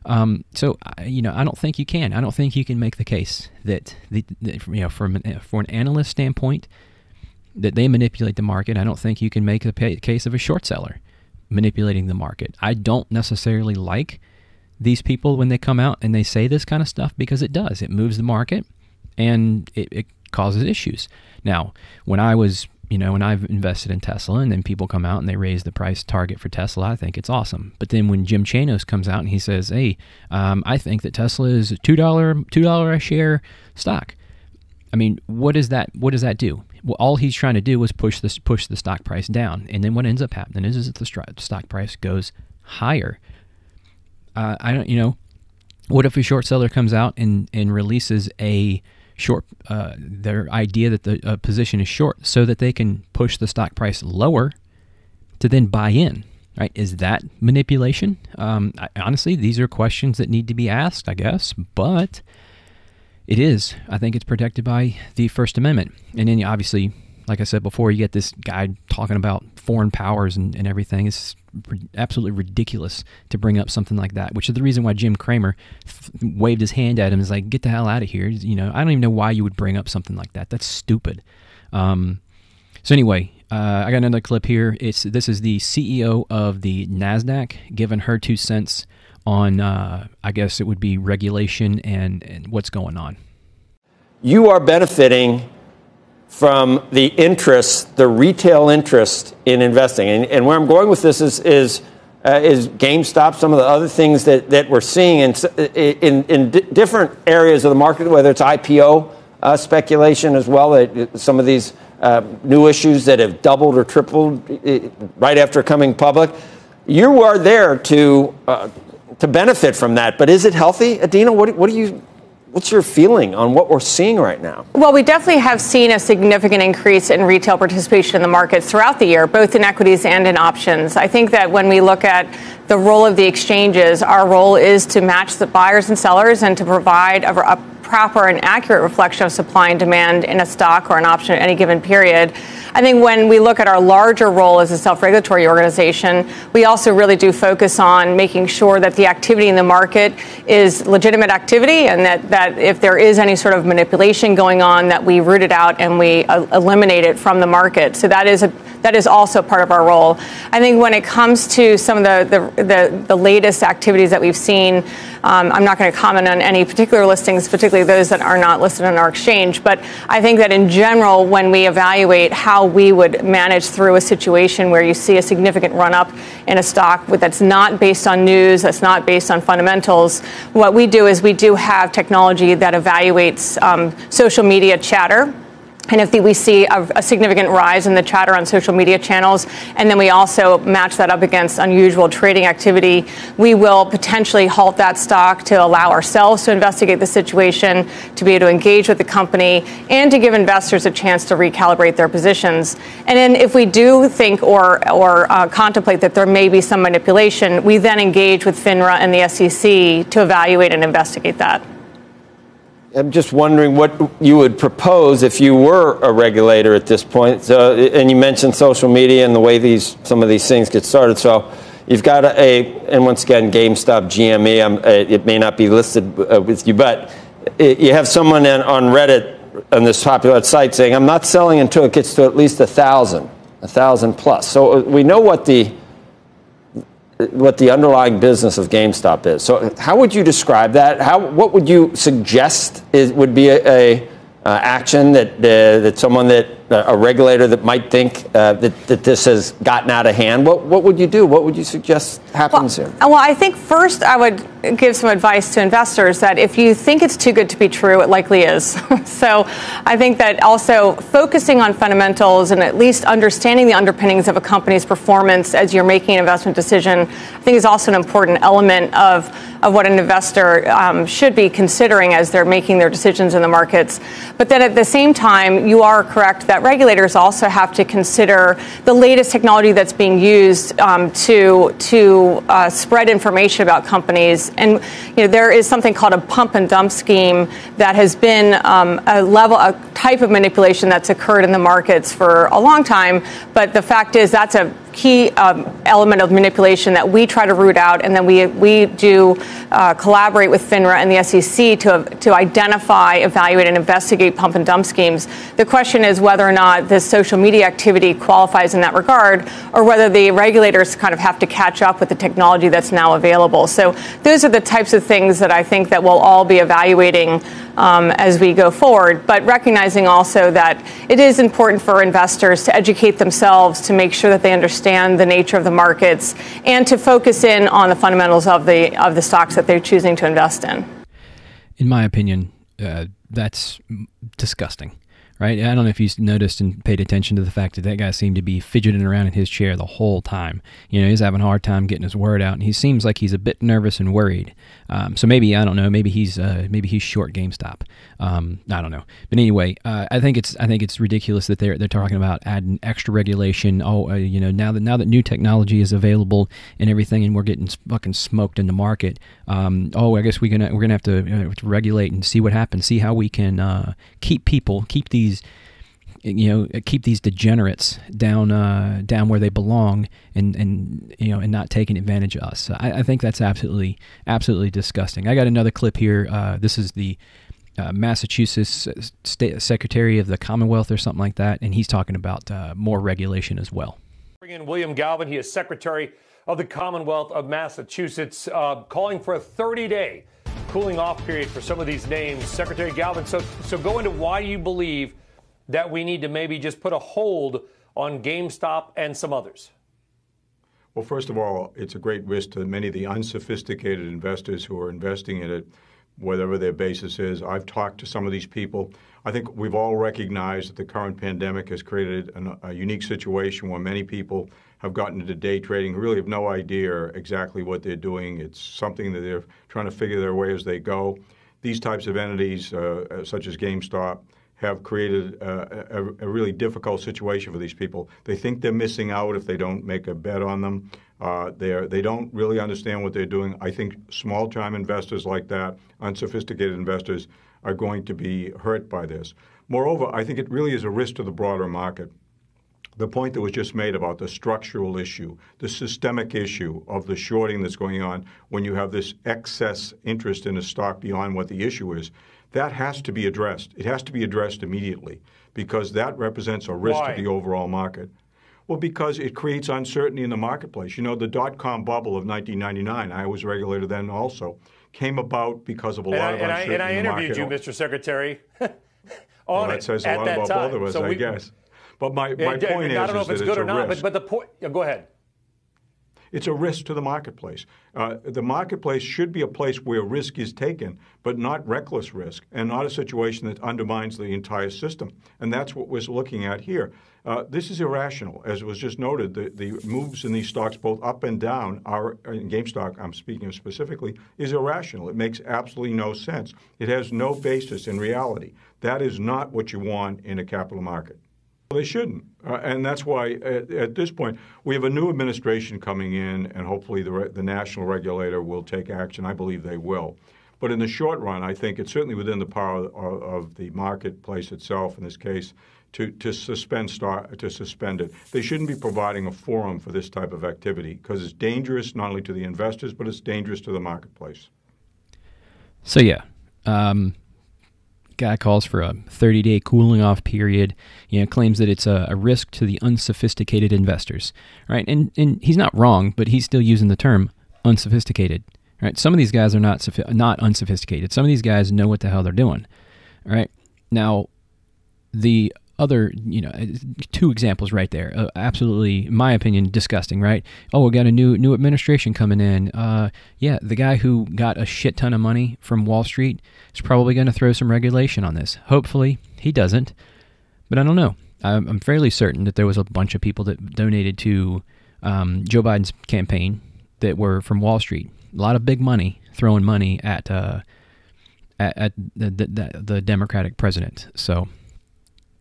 Um, so you know I don't think you can. I don't think you can make the case that the, you know from for an analyst standpoint that they manipulate the market. I don't think you can make the case of a short seller manipulating the market. I don't necessarily like these people when they come out and they say this kind of stuff because it does. It moves the market and it, it causes issues. Now, when I was you know, when I've invested in Tesla and then people come out and they raise the price target for Tesla, I think it's awesome. But then when Jim Chanos comes out and he says, "Hey, um, I think that Tesla is a two dollar two dollar a share stock," I mean, what does that what does that do? Well, all he's trying to do is push this push the stock price down, and then what ends up happening is, is that the stock price goes higher. Uh, I don't, you know, what if a short seller comes out and and releases a short uh, their idea that the uh, position is short so that they can push the stock price lower to then buy in right? Is that manipulation? Um, I, honestly these are questions that need to be asked i guess but it is. I think it's protected by the first amendment. And then obviously like I said before, you get this guy talking about foreign powers and, and everything. It's absolutely ridiculous to bring up something like that, which is the reason why Jim Cramer f- waved his hand at him. Is like, get the hell out of here. You know, I don't even know why you would bring up something like that. That's stupid. Um, so anyway, uh, I got another clip here. It's this is the CEO of the Nasdaq giving her two cents on, uh, I guess it would be regulation and, and what's going on. You are benefiting from the interest, the retail interest in investing. And, and where I'm going with this is, is uh, is GameStop, some of the other things that, that we're seeing in, in, in different areas of the market, whether it's IPO uh, speculation as well, that some of these uh, new issues that have doubled or tripled uh, right after coming public. You are there to uh, to benefit from that, but is it healthy, Adena? What, what do you What's your feeling on what we're seeing right now? Well, we definitely have seen a significant increase in retail participation in the markets throughout the year, both in equities and in options. I think that when we look at the role of the exchanges, our role is to match the buyers and sellers and to provide a, a proper and accurate reflection of supply and demand in a stock or an option at any given period. I think when we look at our larger role as a self regulatory organization, we also really do focus on making sure that the activity in the market is legitimate activity and that, that if there is any sort of manipulation going on, that we root it out and we uh, eliminate it from the market. So that is a that is also part of our role. I think when it comes to some of the, the, the, the latest activities that we've seen, um, I'm not going to comment on any particular listings, particularly those that are not listed on our exchange. But I think that in general, when we evaluate how we would manage through a situation where you see a significant run up in a stock that's not based on news, that's not based on fundamentals, what we do is we do have technology that evaluates um, social media chatter and if we see a, a, significant rise in the chatter on social media channels, and then we also match that up against unusual trading activity, we will potentially halt that stock to allow ourselves to investigate the situation, to be able to engage with the company, and to give investors a chance to recalibrate their positions. And then if we do think or, or uh, contemplate that there may be some manipulation, we then engage with FINRA and the SEC to evaluate and investigate that. I'm just wondering what you would propose if you were a regulator at this point. So, and you mentioned social media and the way these some of these things get started. So, you've got a, a and once again, GameStop, GME. Um, it may not be listed uh, with you, but you have someone in, on Reddit on this popular site saying, "I'm not selling until it gets to at least a thousand, a thousand plus." So uh, we know what the what the underlying business of GameStop is. So, how would you describe that? How what would you suggest is would be a, a uh, action that uh, that someone that uh, a regulator that might think uh, that, that this has gotten out of hand, what, what would you do? What would you suggest happens well, here? Well, I think first I would give some advice to investors that if you think it's too good to be true, it likely is. so I think that also focusing on fundamentals and at least understanding the underpinnings of a company's performance as you're making an investment decision, I think is also an important element of of what an investor um, should be considering as they're making their decisions in the markets. But then at the same time, you are correct that regulators also have to consider the latest technology that's being used um, to to uh, spread information about companies. And you know, there is something called a pump and dump scheme that has been um, a level, a type of manipulation that's occurred in the markets for a long time. But the fact is, that's a key um, element of manipulation that we try to root out, and then we we do uh, collaborate with FINRA and the SEC to to identify, evaluate, and investigate pump and dump schemes. The question is whether or not this social media activity qualifies in that regard, or whether the regulators kind of have to catch up with the technology that's now available. So those are the types of things that I think that we'll all be evaluating um, as we go forward, but recognizing also that it is important for investors to educate themselves to make sure that they understand the nature of the markets and to focus in on the fundamentals of the of the stocks that they're choosing to invest in. In my opinion, uh, that's disgusting right? I don't know if you noticed and paid attention to the fact that that guy seemed to be fidgeting around in his chair the whole time. You know, he's having a hard time getting his word out, and he seems like he's a bit nervous and worried. Um, so maybe I don't know. Maybe he's uh, maybe he's short GameStop. Um, I don't know. But anyway, uh, I think it's I think it's ridiculous that they're they're talking about adding extra regulation. Oh, uh, you know, now that now that new technology is available and everything, and we're getting fucking smoked in the market. Um, oh, I guess we're gonna we're gonna have to, uh, to regulate and see what happens. See how we can uh, keep people keep these you know keep these degenerates down uh, down where they belong and and you know and not taking advantage of us. I, I think that's absolutely absolutely disgusting. I got another clip here. Uh, this is the uh, Massachusetts State Secretary of the Commonwealth or something like that, and he's talking about uh, more regulation as well. Bring in William Galvin. He is Secretary of the Commonwealth of Massachusetts, uh, calling for a 30-day cooling off period for some of these names. Secretary Galvin, so so go into why you believe that we need to maybe just put a hold on GameStop and some others. Well, first of all, it's a great risk to many of the unsophisticated investors who are investing in it, whatever their basis is. I've talked to some of these people. I think we've all recognized that the current pandemic has created an, a unique situation where many people have gotten into day trading who really have no idea exactly what they're doing. It's something that they're trying to figure their way as they go. These types of entities, uh, such as GameStop, have created a, a, a, really difficult situation for these people. They think they're missing out if they don't make a bet on them. Uh, they they don't really understand what they're doing. I think small time investors like that, unsophisticated investors, are going to be hurt by this. Moreover, I think it really is a risk to the broader market. The point that was just made about the structural issue, the systemic issue of the shorting that's going on when you have this excess interest in a stock beyond what the issue is that has to be addressed. It has to be addressed immediately because that represents a risk Why? to the overall market. Well, because it creates uncertainty in the marketplace. You know, the dot com bubble of 1999, I was regulator then also, came about because of a and lot I, of and uncertainty I, and I in the interviewed market. you, Mr. Secretary, on well, it that says a at lot that about time. both of us, so I we, guess. But my, my Yeah, point I is, don't know is if it's good or not, but, but the point. Go ahead. It's a risk to the marketplace. Uh, the marketplace should be a place where risk is taken, but not reckless risk, and not a situation that undermines the entire system. And that's what we're looking at here. Uh, this is irrational, as was just noted. The, the moves in these stocks, both up and down, are in GameStop. I'm speaking of specifically, is irrational. It makes absolutely no sense. It has no basis in reality. That is not what you want in a capital market. They shouldn't. Uh, and that's why, at, at, this point, we have a new administration coming in, and hopefully the, re- the national regulator will take action. I believe they will. But in the short run, I think it's certainly within the power of, of the marketplace itself, in this case, to, to suspend start, to suspend it. They shouldn't be providing a forum for this type of activity because it's dangerous not only to the investors, but it's dangerous to the marketplace. So yeah, um, guy calls for a 30 day cooling off period. You know, claims that it's a, a, risk to the unsophisticated investors, right? And and he's not wrong, but he's still using the term unsophisticated, right? Some of these guys are not not unsophisticated. Some of these guys know what the hell they're doing, right? Now, the other, you know, two examples right there. Uh, absolutely, in my opinion, disgusting. Right? Oh, we got a new new administration coming in. Uh, yeah, the guy who got a shit ton of money from Wall Street is probably going to throw some regulation on this. Hopefully, he doesn't. But I don't know. I'm, I'm fairly certain that there was a bunch of people that donated to um, Joe Biden's campaign that were from Wall Street. A lot of big money throwing money at uh, at, at the, the the Democratic president. So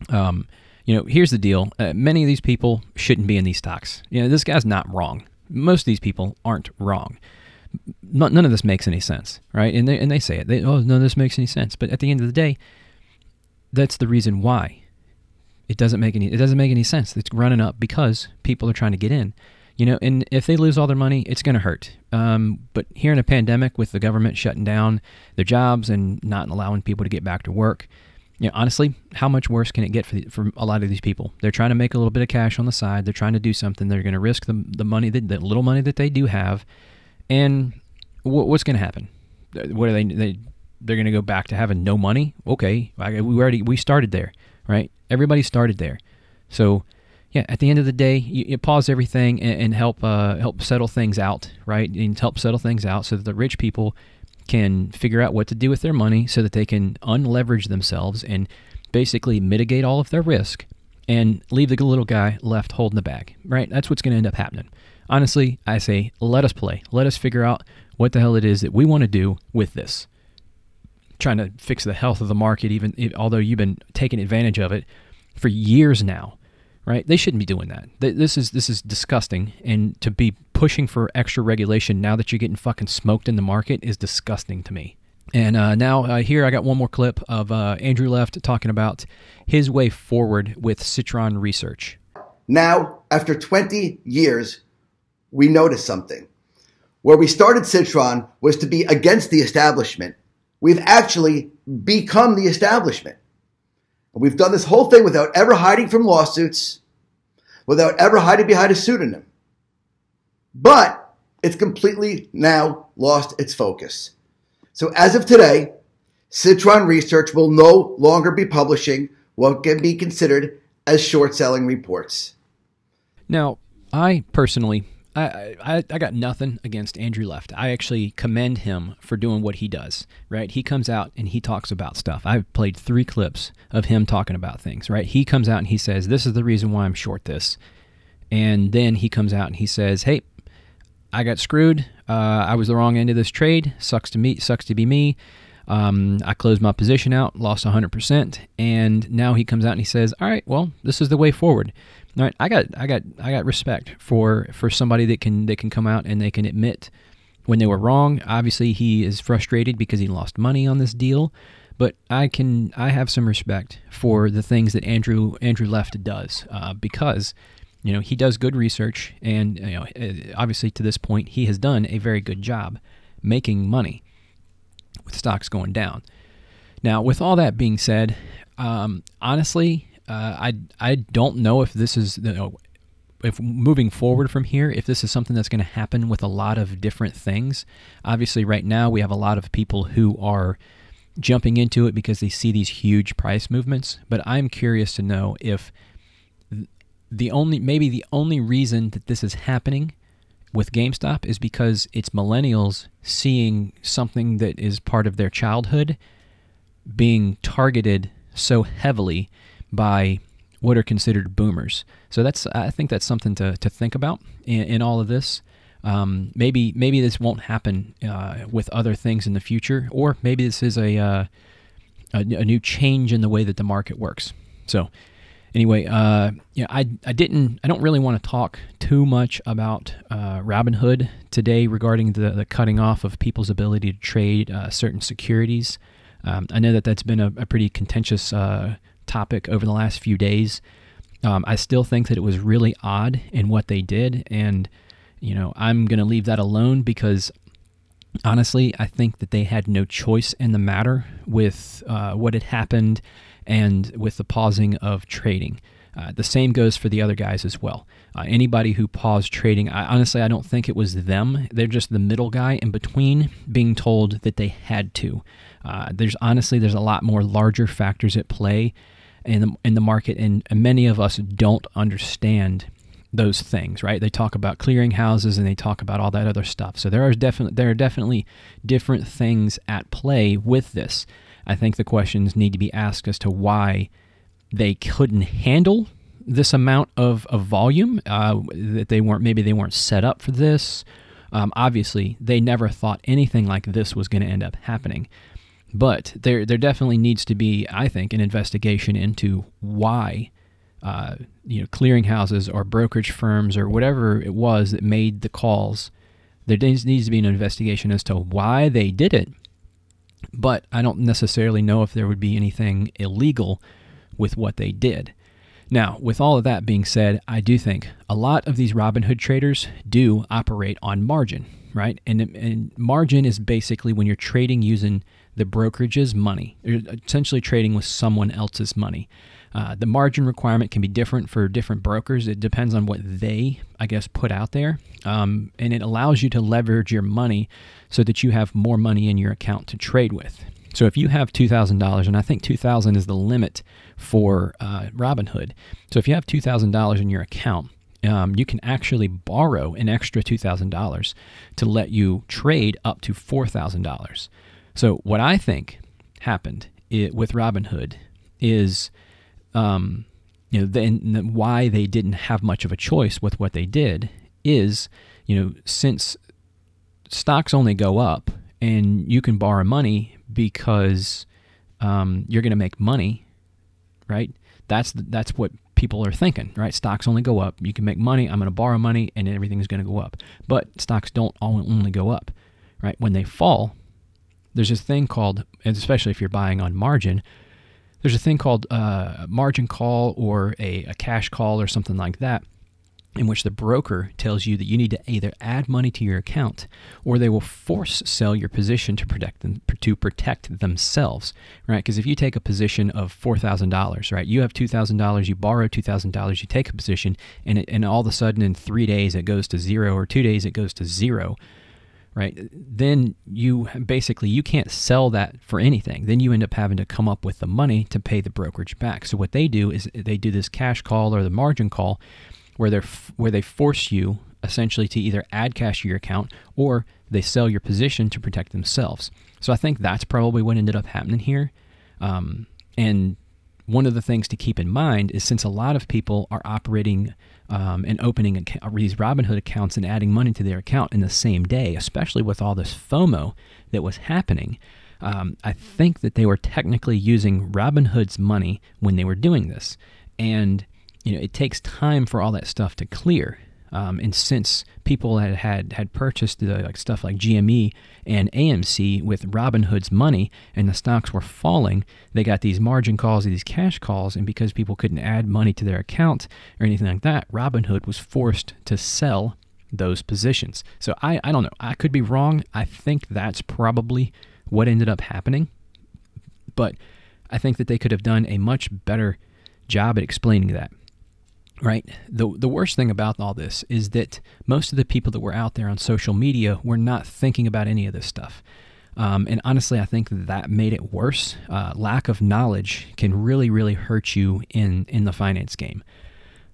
um, you know, here's the deal. Uh, many of these people shouldn't be in these stocks. You know, this guy's not wrong. Most of these people aren't wrong. None of this makes any sense, right? And they and they say it. They, oh, of this makes any sense. But at the end of the day, that's the reason why it doesn't make any. It doesn't make any sense. It's running up because people are trying to get in. You know, and if they lose all their money, it's going to hurt. Um, but here in a pandemic, with the government shutting down their jobs and not allowing people to get back to work, you know, honestly, how much worse can it get for, the, for a lot of these people? They're trying to make a little bit of cash on the side. They're trying to do something. They're going to risk the, the money, that, the little money that they do have. And what, what's going to happen? What are they, they they're going to go back to having no money? Okay, we already we started there, right? Everybody started there. So, yeah, at the end of the day, you, you pause everything and, and help uh, help settle things out, right? And help settle things out so that the rich people can figure out what to do with their money so that they can unleverage themselves and basically mitigate all of their risk and leave the little guy left holding the bag, right? That's what's going to end up happening. Honestly, I say let us play. Let us figure out what the hell it is that we want to do with this. Trying to fix the health of the market, even although you've been taking advantage of it for years now, right? They shouldn't be doing that. This is this is disgusting, and to be pushing for extra regulation now that you're getting fucking smoked in the market is disgusting to me. And uh, now uh, here I got one more clip of uh, Andrew Left talking about his way forward with Citron Research. Now, after 20 years, we noticed something. Where we started Citron was to be against the establishment. We've actually become the establishment. We've done this whole thing without ever hiding from lawsuits, without ever hiding behind a pseudonym. But it's completely now lost its focus. So as of today, Citron Research will no longer be publishing what can be considered as short selling reports. Now, I personally I, I, I got nothing against Andrew Left. I actually commend him for doing what he does, right? He comes out and he talks about stuff. I've played three clips of him talking about things, right? He comes out and he says, This is the reason why I'm short this. And then he comes out and he says, Hey, I got screwed. Uh, I was the wrong end of this trade. Sucks to me. Sucks to be me. Um, I closed my position out, lost 100%, and now he comes out and he says, "All right, well, this is the way forward." All right, I got, I got, I got respect for for somebody that can that can come out and they can admit when they were wrong. Obviously, he is frustrated because he lost money on this deal, but I can, I have some respect for the things that Andrew Andrew Left does uh, because you know he does good research and you know uh, obviously to this point he has done a very good job making money with stocks going down. Now, with all that being said, um, honestly, uh, I I don't know if this is you know, if moving forward from here, if this is something that's going to happen with a lot of different things. Obviously, right now we have a lot of people who are jumping into it because they see these huge price movements. But I'm curious to know if the only maybe the only reason that this is happening with GameStop is because it's millennials seeing something that is part of their childhood being targeted so heavily by what are considered boomers. So that's I think that's something to, to think about in, in all of this. Um, maybe maybe this won't happen uh, with other things in the future, or maybe this is a, uh, a, a new change in the way that the market works. So anyway, uh, yeah, I, I didn't, I don't really want to talk too much about uh, Robinhood today regarding the, the cutting off of people's ability to trade uh, certain securities. Um, I know that that's been a, a pretty contentious uh, topic over the last few days. Um, I still think that it was really odd in what they did, and you know, I'm going to leave that alone because honestly, I think that they had no choice in the matter with uh, what had happened and with the pausing of trading. Uh, the same goes for the other guys as well. Uh, anybody who paused trading, I, honestly, I don't think it was them. They're just the middle guy in between being told that they had to. Uh, there's honestly, there's a lot more larger factors at play in the, in the market, and, and many of us don't understand those things, right? They talk about clearing houses and they talk about all that other stuff. So there are definitely there are definitely different things at play with this. I think the questions need to be asked as to why they couldn't handle this amount of, of volume. Uh, that they weren't maybe they weren't set up for this. Um, obviously, they never thought anything like this was going to end up happening. But there there definitely needs to be, I think, an investigation into why. Uh, you know, clearinghouses or brokerage firms or whatever it was that made the calls. There needs, needs to be an investigation as to why they did it but I don't necessarily know if there would be anything illegal with what they did. Now, with all of that being said, I do think a lot of these Robinhood traders do operate on margin, right? And, and margin is basically when you're trading using the brokerage's money, you're essentially trading with someone else's money. Uh, the margin requirement can be different for different brokers. It depends on what they, I guess, put out there. Um, and it allows you to leverage your money so that you have more money in your account to trade with. So if you have $2,000, and I think 2000 is the limit for uh, Robinhood. So if you have $2,000 in your account, um, you can actually borrow an extra $2,000 to let you trade up to $4,000. So what I think happened it, with Robinhood is um, you know, then why they didn't have much of a choice with what they did is, you know, since stocks only go up and you can borrow money because um, you're going to make money, right? That's that's what people are thinking, right? Stocks only go up. You can make money. I'm going to borrow money, and everything is going to go up. But stocks don't only go up, right? When they fall, there's this thing called, especially if you're buying on margin, there's a thing called uh, margin call or a, a cash call or something like that in which the broker tells you that you need to either add money to your account or they will force sell your position to protect them to protect themselves right? Because if you take a position of $4000 right you have $2000 you borrow $2000 you take a position and, it, and all of a sudden in three days it goes to zero or two days it goes to zero right then you basically you can't sell that for anything then you end up having to come up with the money to pay the brokerage back so what they do is they do this cash call or the margin call where they're where they force you essentially to either add cash to your account or they sell your position to protect themselves. So I think that's probably what ended up happening here. Um, and one of the things to keep in mind is since a lot of people are operating um, and opening these Robinhood accounts and adding money to their account in the same day, especially with all this FOMO that was happening, um, I think that they were technically using Robinhood's money when they were doing this. And you know, it takes time for all that stuff to clear. Um, and since people had had, had purchased the, like stuff like GME and AMC with Robinhood's money, and the stocks were falling, they got these margin calls, these cash calls, and because people couldn't add money to their account or anything like that, Robinhood was forced to sell those positions. So I, I don't know. I could be wrong. I think that's probably what ended up happening, but I think that they could have done a much better job at explaining that right? The the worst thing about all this is that most of the people that were out there on social media were not thinking about any of this stuff. Um, and honestly, I think that made it worse. Uh, lack of knowledge can really, really hurt you in in the finance game.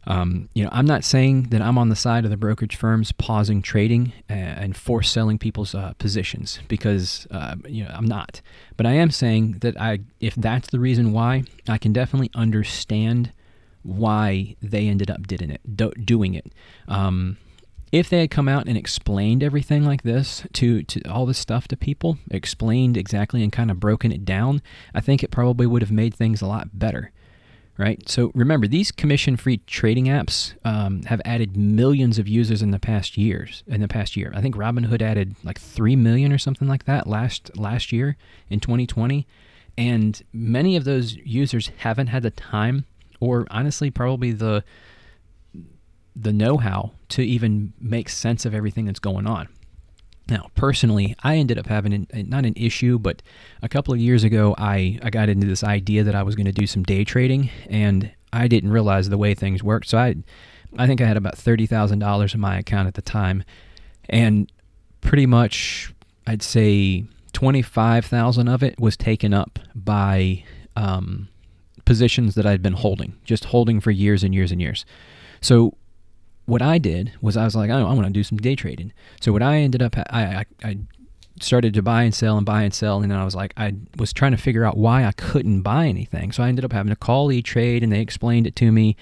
Um, you know, I'm not saying that I'm on the side of the brokerage firms pausing trading and force selling people's uh, positions because uh, you know I'm not. But I am saying that I, if that's the reason why, I can definitely understand why they ended up did it, do, doing it. Um, if they had come out and explained everything like this to, to all this stuff to people, explained exactly and kind of broken it down, I think it probably would have made things a lot better. Right. So remember, these commission-free trading apps um, have added millions of users in the past years. In the past year, I think Robinhood added like three million or something like that last last year in 2020, and many of those users haven't had the time or honestly probably the the know-how to even make sense of everything that's going on. Now, personally, I ended up having an, not an issue, but a couple of years ago, I, I got into this idea that I was going to do some day trading, and I didn't realize the way things worked. So I, I think I had about thirty thousand dollars in my account at the time, and pretty much, I'd say twenty-five thousand of it was taken up by um, positions that I'd been holding, just holding for years and years and years. So what I did was I was like, oh, I want to do some day trading. So what I ended up, I, I, I started to buy and sell and buy and sell, and then I was like, I was trying to figure out why I couldn't buy anything. So I ended up having to call E Trade, and they explained it to me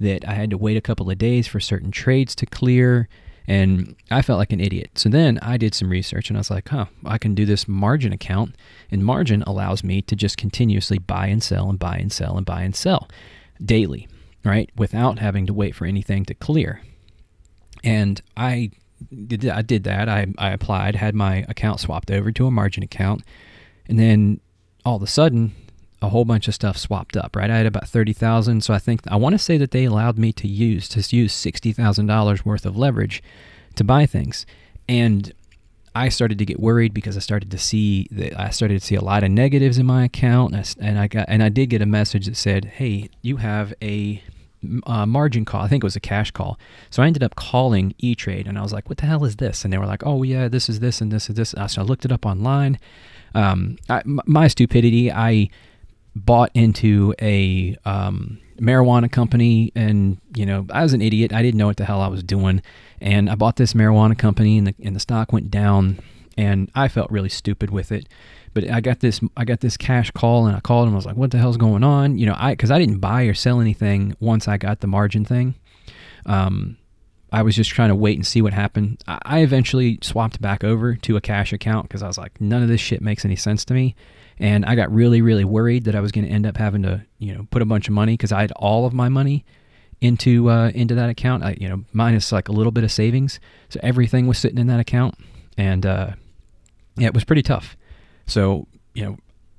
that I had to wait a couple of days for certain trades to clear. And I felt like an idiot. So then I did some research and I was like, huh, I can do this margin account. And margin allows me to just continuously buy and sell and buy and sell and buy and sell daily, right? Without having to wait for anything to clear. And I did, I did that. I, I applied, had my account swapped over to a margin account. And then all of a sudden, a whole bunch of stuff swapped up, right? I had about 30,000. So I think I want to say that they allowed me to use to use $60,000 worth of leverage to buy things. And I started to get worried because I started to see that I started to see a lot of negatives in my account, and I, and I got and I did get a message that said, "Hey, you have a uh, margin call. I think it was a cash call. So I ended up calling E Trade, and I was like, "What the hell is this?" And they were like, "Oh yeah, this is this and this is this." So I looked it up online. Um, I, my stupidity, I bought into a um, marijuana company, and you know I was an idiot. I didn't know what the hell I was doing, and I bought this marijuana company, and the and the stock went down, and I felt really stupid with it. But I got this I got this cash call, and I called him. I was like, "What the hell's going on?" You know, I because I didn't buy or sell anything once I got the margin thing. Um, I was just trying to wait and see what happened. I eventually swapped back over to a cash account because I was like, none of this shit makes any sense to me and I got really really worried that I was going to end up having to you know put a bunch of money because I had all of my money into uh, into that account. I, you know, minus like a little bit of savings, so everything was sitting in that account, and uh, yeah, it was pretty tough. So you know,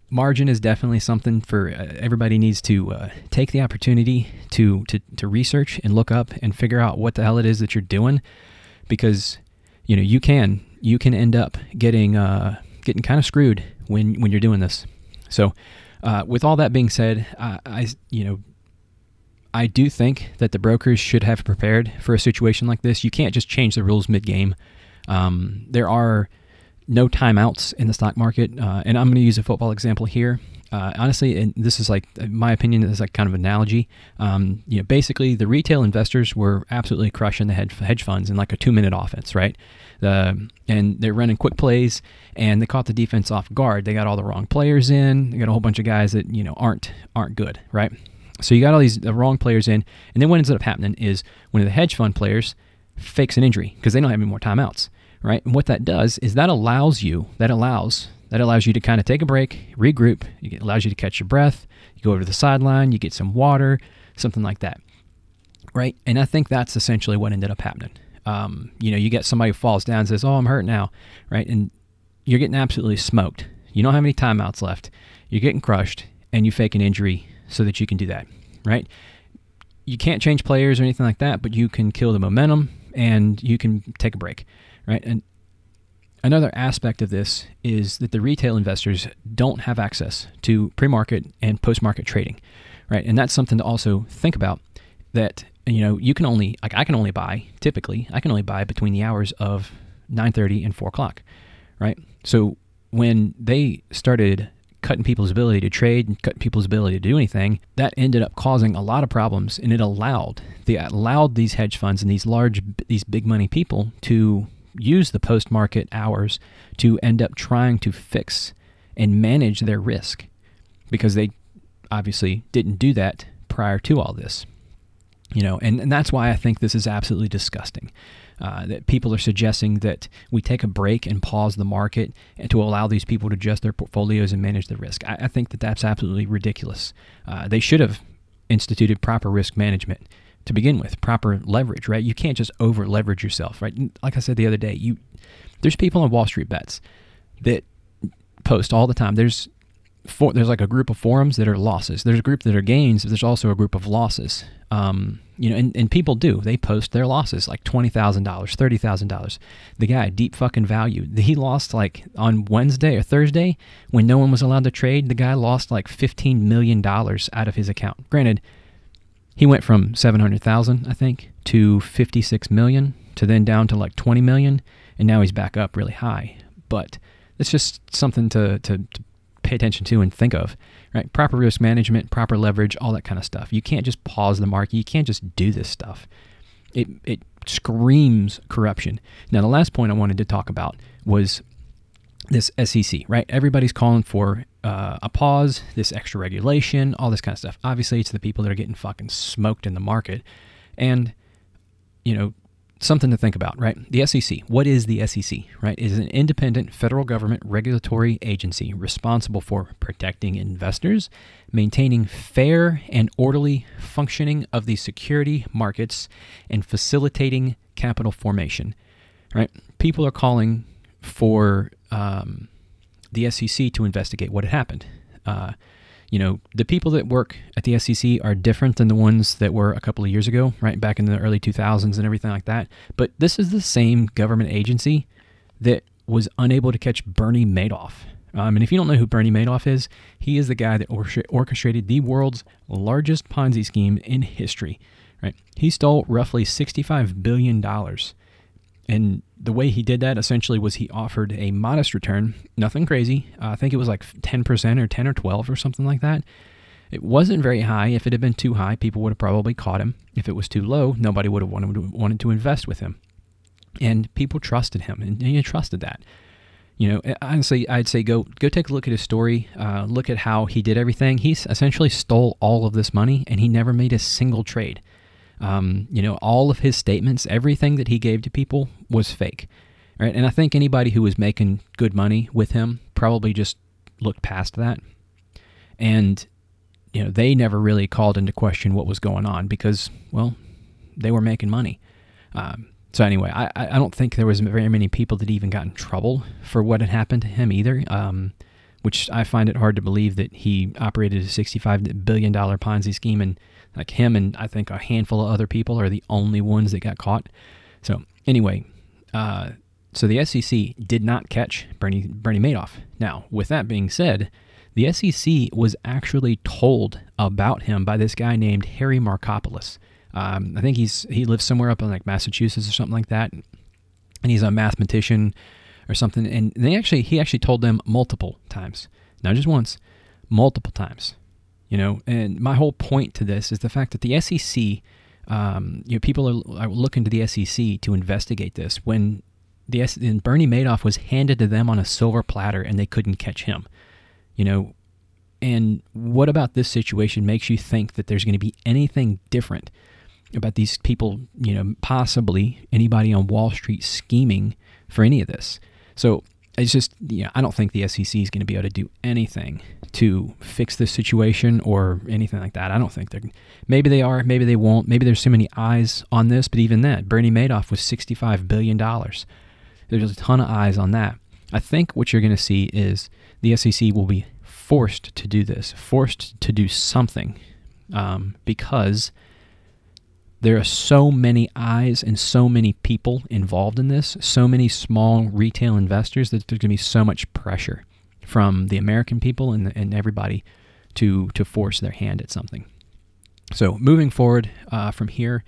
margin is definitely something for uh, everybody needs to uh, take the opportunity to to to research and look up and figure out what the hell it is that you're doing, because you know you can you can end up getting uh, getting kind of screwed when when you're doing this. So, uh, with all that being said, I, you know I do think that the brokers should have prepared for a situation like this. You can't just change the rules mid game. Um, there are no timeouts in the stock market. Uh, and I'm going to use a football example here. Uh, honestly, and this is like my opinion is like kind of analogy. Um, you know, basically the retail investors were absolutely crushing the hedge funds in like a two minute offense, right? The and they're running quick plays, and they caught the defense off guard. They got all the wrong players in. They got a whole bunch of guys that you know aren't aren't good, right? So you got all these the wrong players in, and then what ends up happening is one of the hedge fund players fakes an injury because they don't have any more timeouts, right? And what that does is that allows you that allows that allows you to kind of take a break, regroup. It allows you to catch your breath. You go over to the sideline, you get some water, something like that, right? And I think that's essentially what ended up happening. Um, you know, you get somebody who falls down and says, "Oh, I'm hurt now," right? And you're getting absolutely smoked. You don't have any timeouts left. You're getting crushed, and you fake an injury so that you can do that, right? You can't change players or anything like that, but you can kill the momentum and you can take a break, right? And another aspect of this is that the retail investors don't have access to pre-market and post-market trading, right? And that's something to also think about. That you know you can only like I can only buy typically I can only buy between the hours of 9:30 and 4 o'clock, right? So when they started cutting people's ability to trade and cutting people's ability to do anything, that ended up causing a lot of problems, and it allowed the allowed these hedge funds and these large these big money people to use the post market hours to end up trying to fix and manage their risk because they obviously didn't do that prior to all this. You know, and, and that's why I think this is absolutely disgusting. Uh, that people are suggesting that we take a break and pause the market and to allow these people to adjust their portfolios and manage the risk. I, I think that that's absolutely ridiculous. Uh, they should have instituted proper risk management to begin with, proper leverage, right? You can't just over leverage yourself, right? Like I said the other day, you there's people on Wall Street bets that post all the time. There's there's like a group of forums that are losses. There's a group that are gains. But there's also a group of losses. Um, you know, and, and people do. They post their losses, like twenty thousand dollars, thirty thousand dollars. The guy, deep fucking value. He lost like on Wednesday or Thursday when no one was allowed to trade. The guy lost like fifteen million dollars out of his account. Granted, he went from seven hundred thousand, I think, to fifty six million, to then down to like twenty million, and now he's back up really high. But it's just something to, to, to pay attention to and think of, right? Proper risk management, proper leverage, all that kind of stuff. You can't just pause the market. You can't just do this stuff. It it screams corruption. Now, the last point I wanted to talk about was this SEC, right? Everybody's calling for uh, a pause, this extra regulation, all this kind of stuff. Obviously, it's the people that are getting fucking smoked in the market. And, you know, something to think about, right? The SEC. What is the SEC, right? It is an independent federal government regulatory agency responsible for protecting investors, maintaining fair and orderly functioning of the security markets, and facilitating capital formation, right? People are calling for um, the SEC to investigate what had happened. Uh, you know, the people that work at the SEC are different than the ones that were a couple of years ago, right back in the early 2000s and everything like that. But this is the same government agency that was unable to catch Bernie Madoff. Um, and if you don't know who Bernie Madoff is, he is the guy that orchestrated the world's largest Ponzi scheme in history. Right? He stole roughly $65 billion and the way he did that essentially was he offered a modest return, nothing crazy. Uh, I think it was like 10% or 10 or 12 or something like that. It wasn't very high. If it had been too high, people would have probably caught him. If it was too low, nobody would have wanted to, wanted to invest with him. And people trusted him, and he trusted that. You know, honestly, I'd say go go take a look at his story. Uh, look at how he did everything. He essentially stole all of this money, and he never made a single trade. Um, you know, all of his statements, everything that he gave to people was fake. Right? And I think anybody who was making good money with him probably just looked past that. And, you know, they never really called into question what was going on because, well, they were making money. Um, so anyway, I, I don't think there was very many people that even got in trouble for what had happened to him either. Um, which I find it hard to believe that he operated a $65 billion Ponzi scheme and like him and I think a handful of other people are the only ones that got caught. So anyway, uh, so the SEC did not catch Bernie Bernie Madoff. Now, with that being said, the SEC was actually told about him by this guy named Harry Markopolos. Um, I think he's he lives somewhere up in like Massachusetts or something like that, and he's a mathematician or something. And they actually, he actually told them multiple times, not just once, multiple times. You know, and my whole point to this is the fact that the SEC, um, you know, people are, are looking to the SEC to investigate this when the and Bernie Madoff was handed to them on a silver platter and they couldn't catch him. You know, and what about this situation makes you think that there's going to be anything different about these people, you know, possibly anybody on Wall Street scheming for any of this? So it's just, know, I don't think the SEC is going to be able to do anything to fix this situation or anything like that. I don't think they're, maybe they are, maybe they won't. Maybe there's so many eyes on this, but even that, Bernie Madoff was $65 billion. There's a ton of eyes on that. I think what you're going to see is the SEC will be forced to do this, forced to do something, um, because there are so many eyes and so many people involved in this, so many small retail investors that there's going to be so much pressure from the American people and, and everybody to to force their hand at something. So moving forward uh, from here,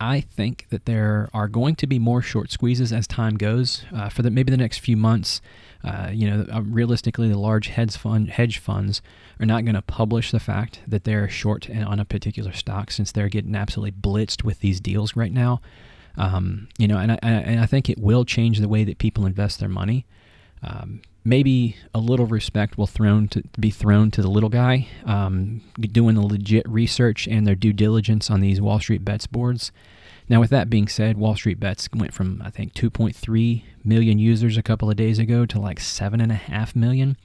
I think that there are going to be more short squeezes as time goes uh, for the, maybe the next few months. Uh, you know, uh, realistically, the large hedge fund hedge funds are not going to publish the fact that they're short on a particular stock since they're getting absolutely blitzed with these deals right now. Um, you know, and I, and I think it will change the way that people invest their money. Um, maybe a little respect will thrown to be thrown to the little guy um, doing the legit research and their due diligence on these Wall Street bets boards. Now, with that being said, Wall Street Bets went from, I think, 2.3 million users a couple of days ago to like 7.5 million.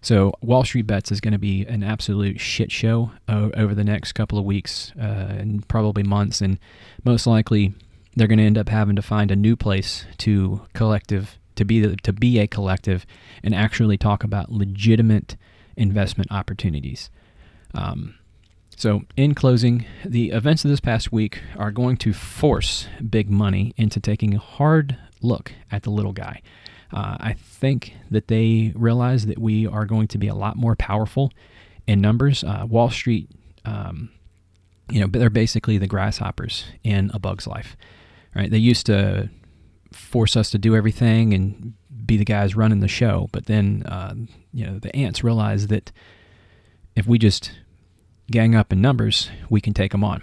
So, Wall Street Bets is going to be an absolute shit show over the next couple of weeks uh, and probably months. And most likely, they're going to end up having to find a new place to collective to be to be a collective and actually talk about legitimate investment opportunities. Um, so, in closing, the events of this past week are going to force big money into taking a hard look at the little guy. Uh, I think that they realize that we are going to be a lot more powerful in numbers. Uh, Wall Street, um, you know, they're basically the grasshoppers in a bug's life, right? They used to force us to do everything and be the guys running the show, but then, uh, you know, the ants realize that if we just gang up in numbers, we can take them on.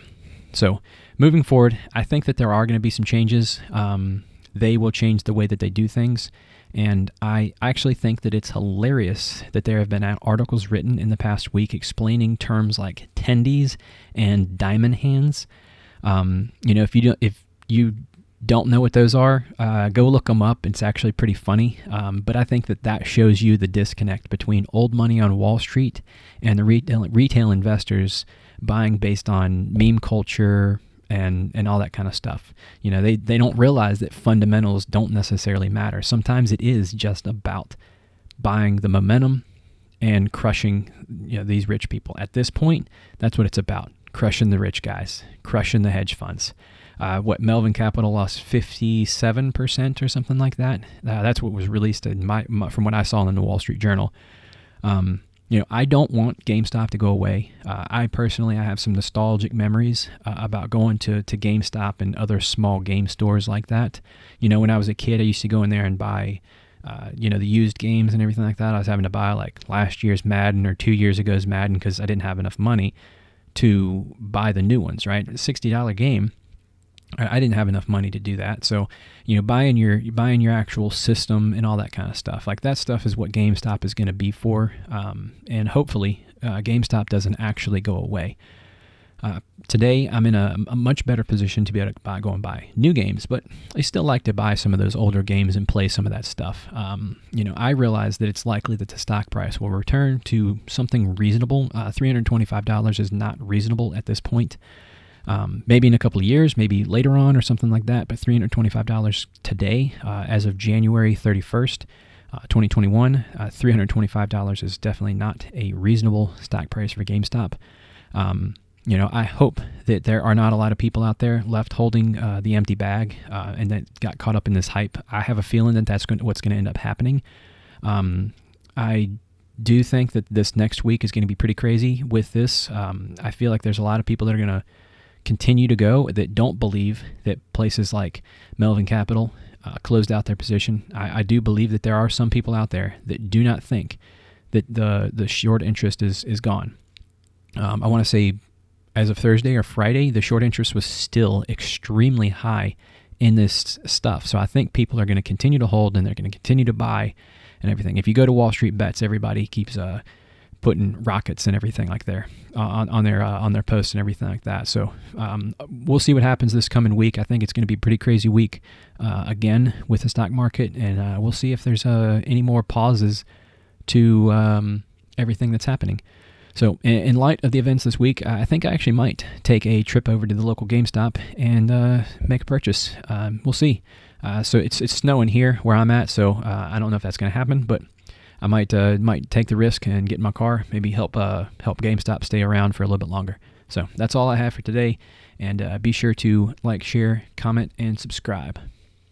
So, moving forward, I think that there are going to be some changes. Um, they will change the way that they do things. And I actually think that it's hilarious that there have been articles written in the past week explaining terms like tendies and diamond hands. Um, you know, if you don't, if you don't know what those are, uh, go look them up. It's actually pretty funny. Um, but I think that that shows you the disconnect between old money on Wall Street and the retail, retail investors buying based on meme culture and, and all that kind of stuff. You know, they, they don't realize that fundamentals don't necessarily matter. Sometimes it is just about buying the momentum and crushing you know, these rich people. At this point, that's what it's about crushing the rich guys, crushing the hedge funds uh, what Melvin Capital lost 57% or something like that. Uh, that's what was released in my, my, from what I saw in the Wall Street Journal. Um, you know, I don't want GameStop to go away. Uh, I personally, I have some nostalgic memories uh, about going to, to GameStop and other small game stores like that. You know, when I was a kid, I used to go in there and buy, uh, you know, the used games and everything like that. I was having to buy like last year's Madden or two years ago's Madden because I didn't have enough money to buy the new ones, right? A $60 game I didn't have enough money to do that. So, you know, buying your buying your actual system and all that kind of stuff, like that stuff is what GameStop is going to be for. Um, and hopefully, uh, GameStop doesn't actually go away. Uh, today, I'm in a, a, much better position to be able to buy, go and buy new games, but I still like to buy some of those older games and play some of that stuff. Um, you know, I realize that it's likely that the stock price will return to something reasonable. Uh, $325 is not reasonable at this point. Um, maybe in a couple of years, maybe later on or something like that. But $325 today, uh, as of January 31st, uh, 2021, uh, $325 is definitely not a reasonable stock price for GameStop. Um, you know, I hope that there are not a lot of people out there left holding uh, the empty bag uh, and that got caught up in this hype. I have a feeling that that's going what's going to end up happening. Um, I do think that this next week is going to be pretty crazy with this. Um, I feel like there's a lot of people that are going to continue to go that don't believe that places like Melvin Capital uh, closed out their position. I, I do believe that there are some people out there that do not think that the the short interest is is gone. Um, I want to say, as of Thursday or Friday, the short interest was still extremely high in this stuff. So I think people are going to continue to hold and they're going to continue to buy and everything. If you go to Wall Street Bets, everybody keeps uh, putting rockets and everything like there uh, on, on their uh, on their posts and everything like that. So um, we'll see what happens this coming week. I think it's going to be a pretty crazy week uh, again with the stock market, and uh, we'll see if there's uh, any more pauses to um, everything that's happening. So, in, in, light of the events this week, I think I actually might take a trip over to the local GameStop and uh, make a purchase. Um, we'll see. so it's it's snowing here where I'm at, so I don't know if that's going to happen, but I might uh, might take the risk and get in my car, maybe help uh, help GameStop stay around for a little bit longer. So that's all I have for today, and uh, be sure to like, share, comment, and subscribe.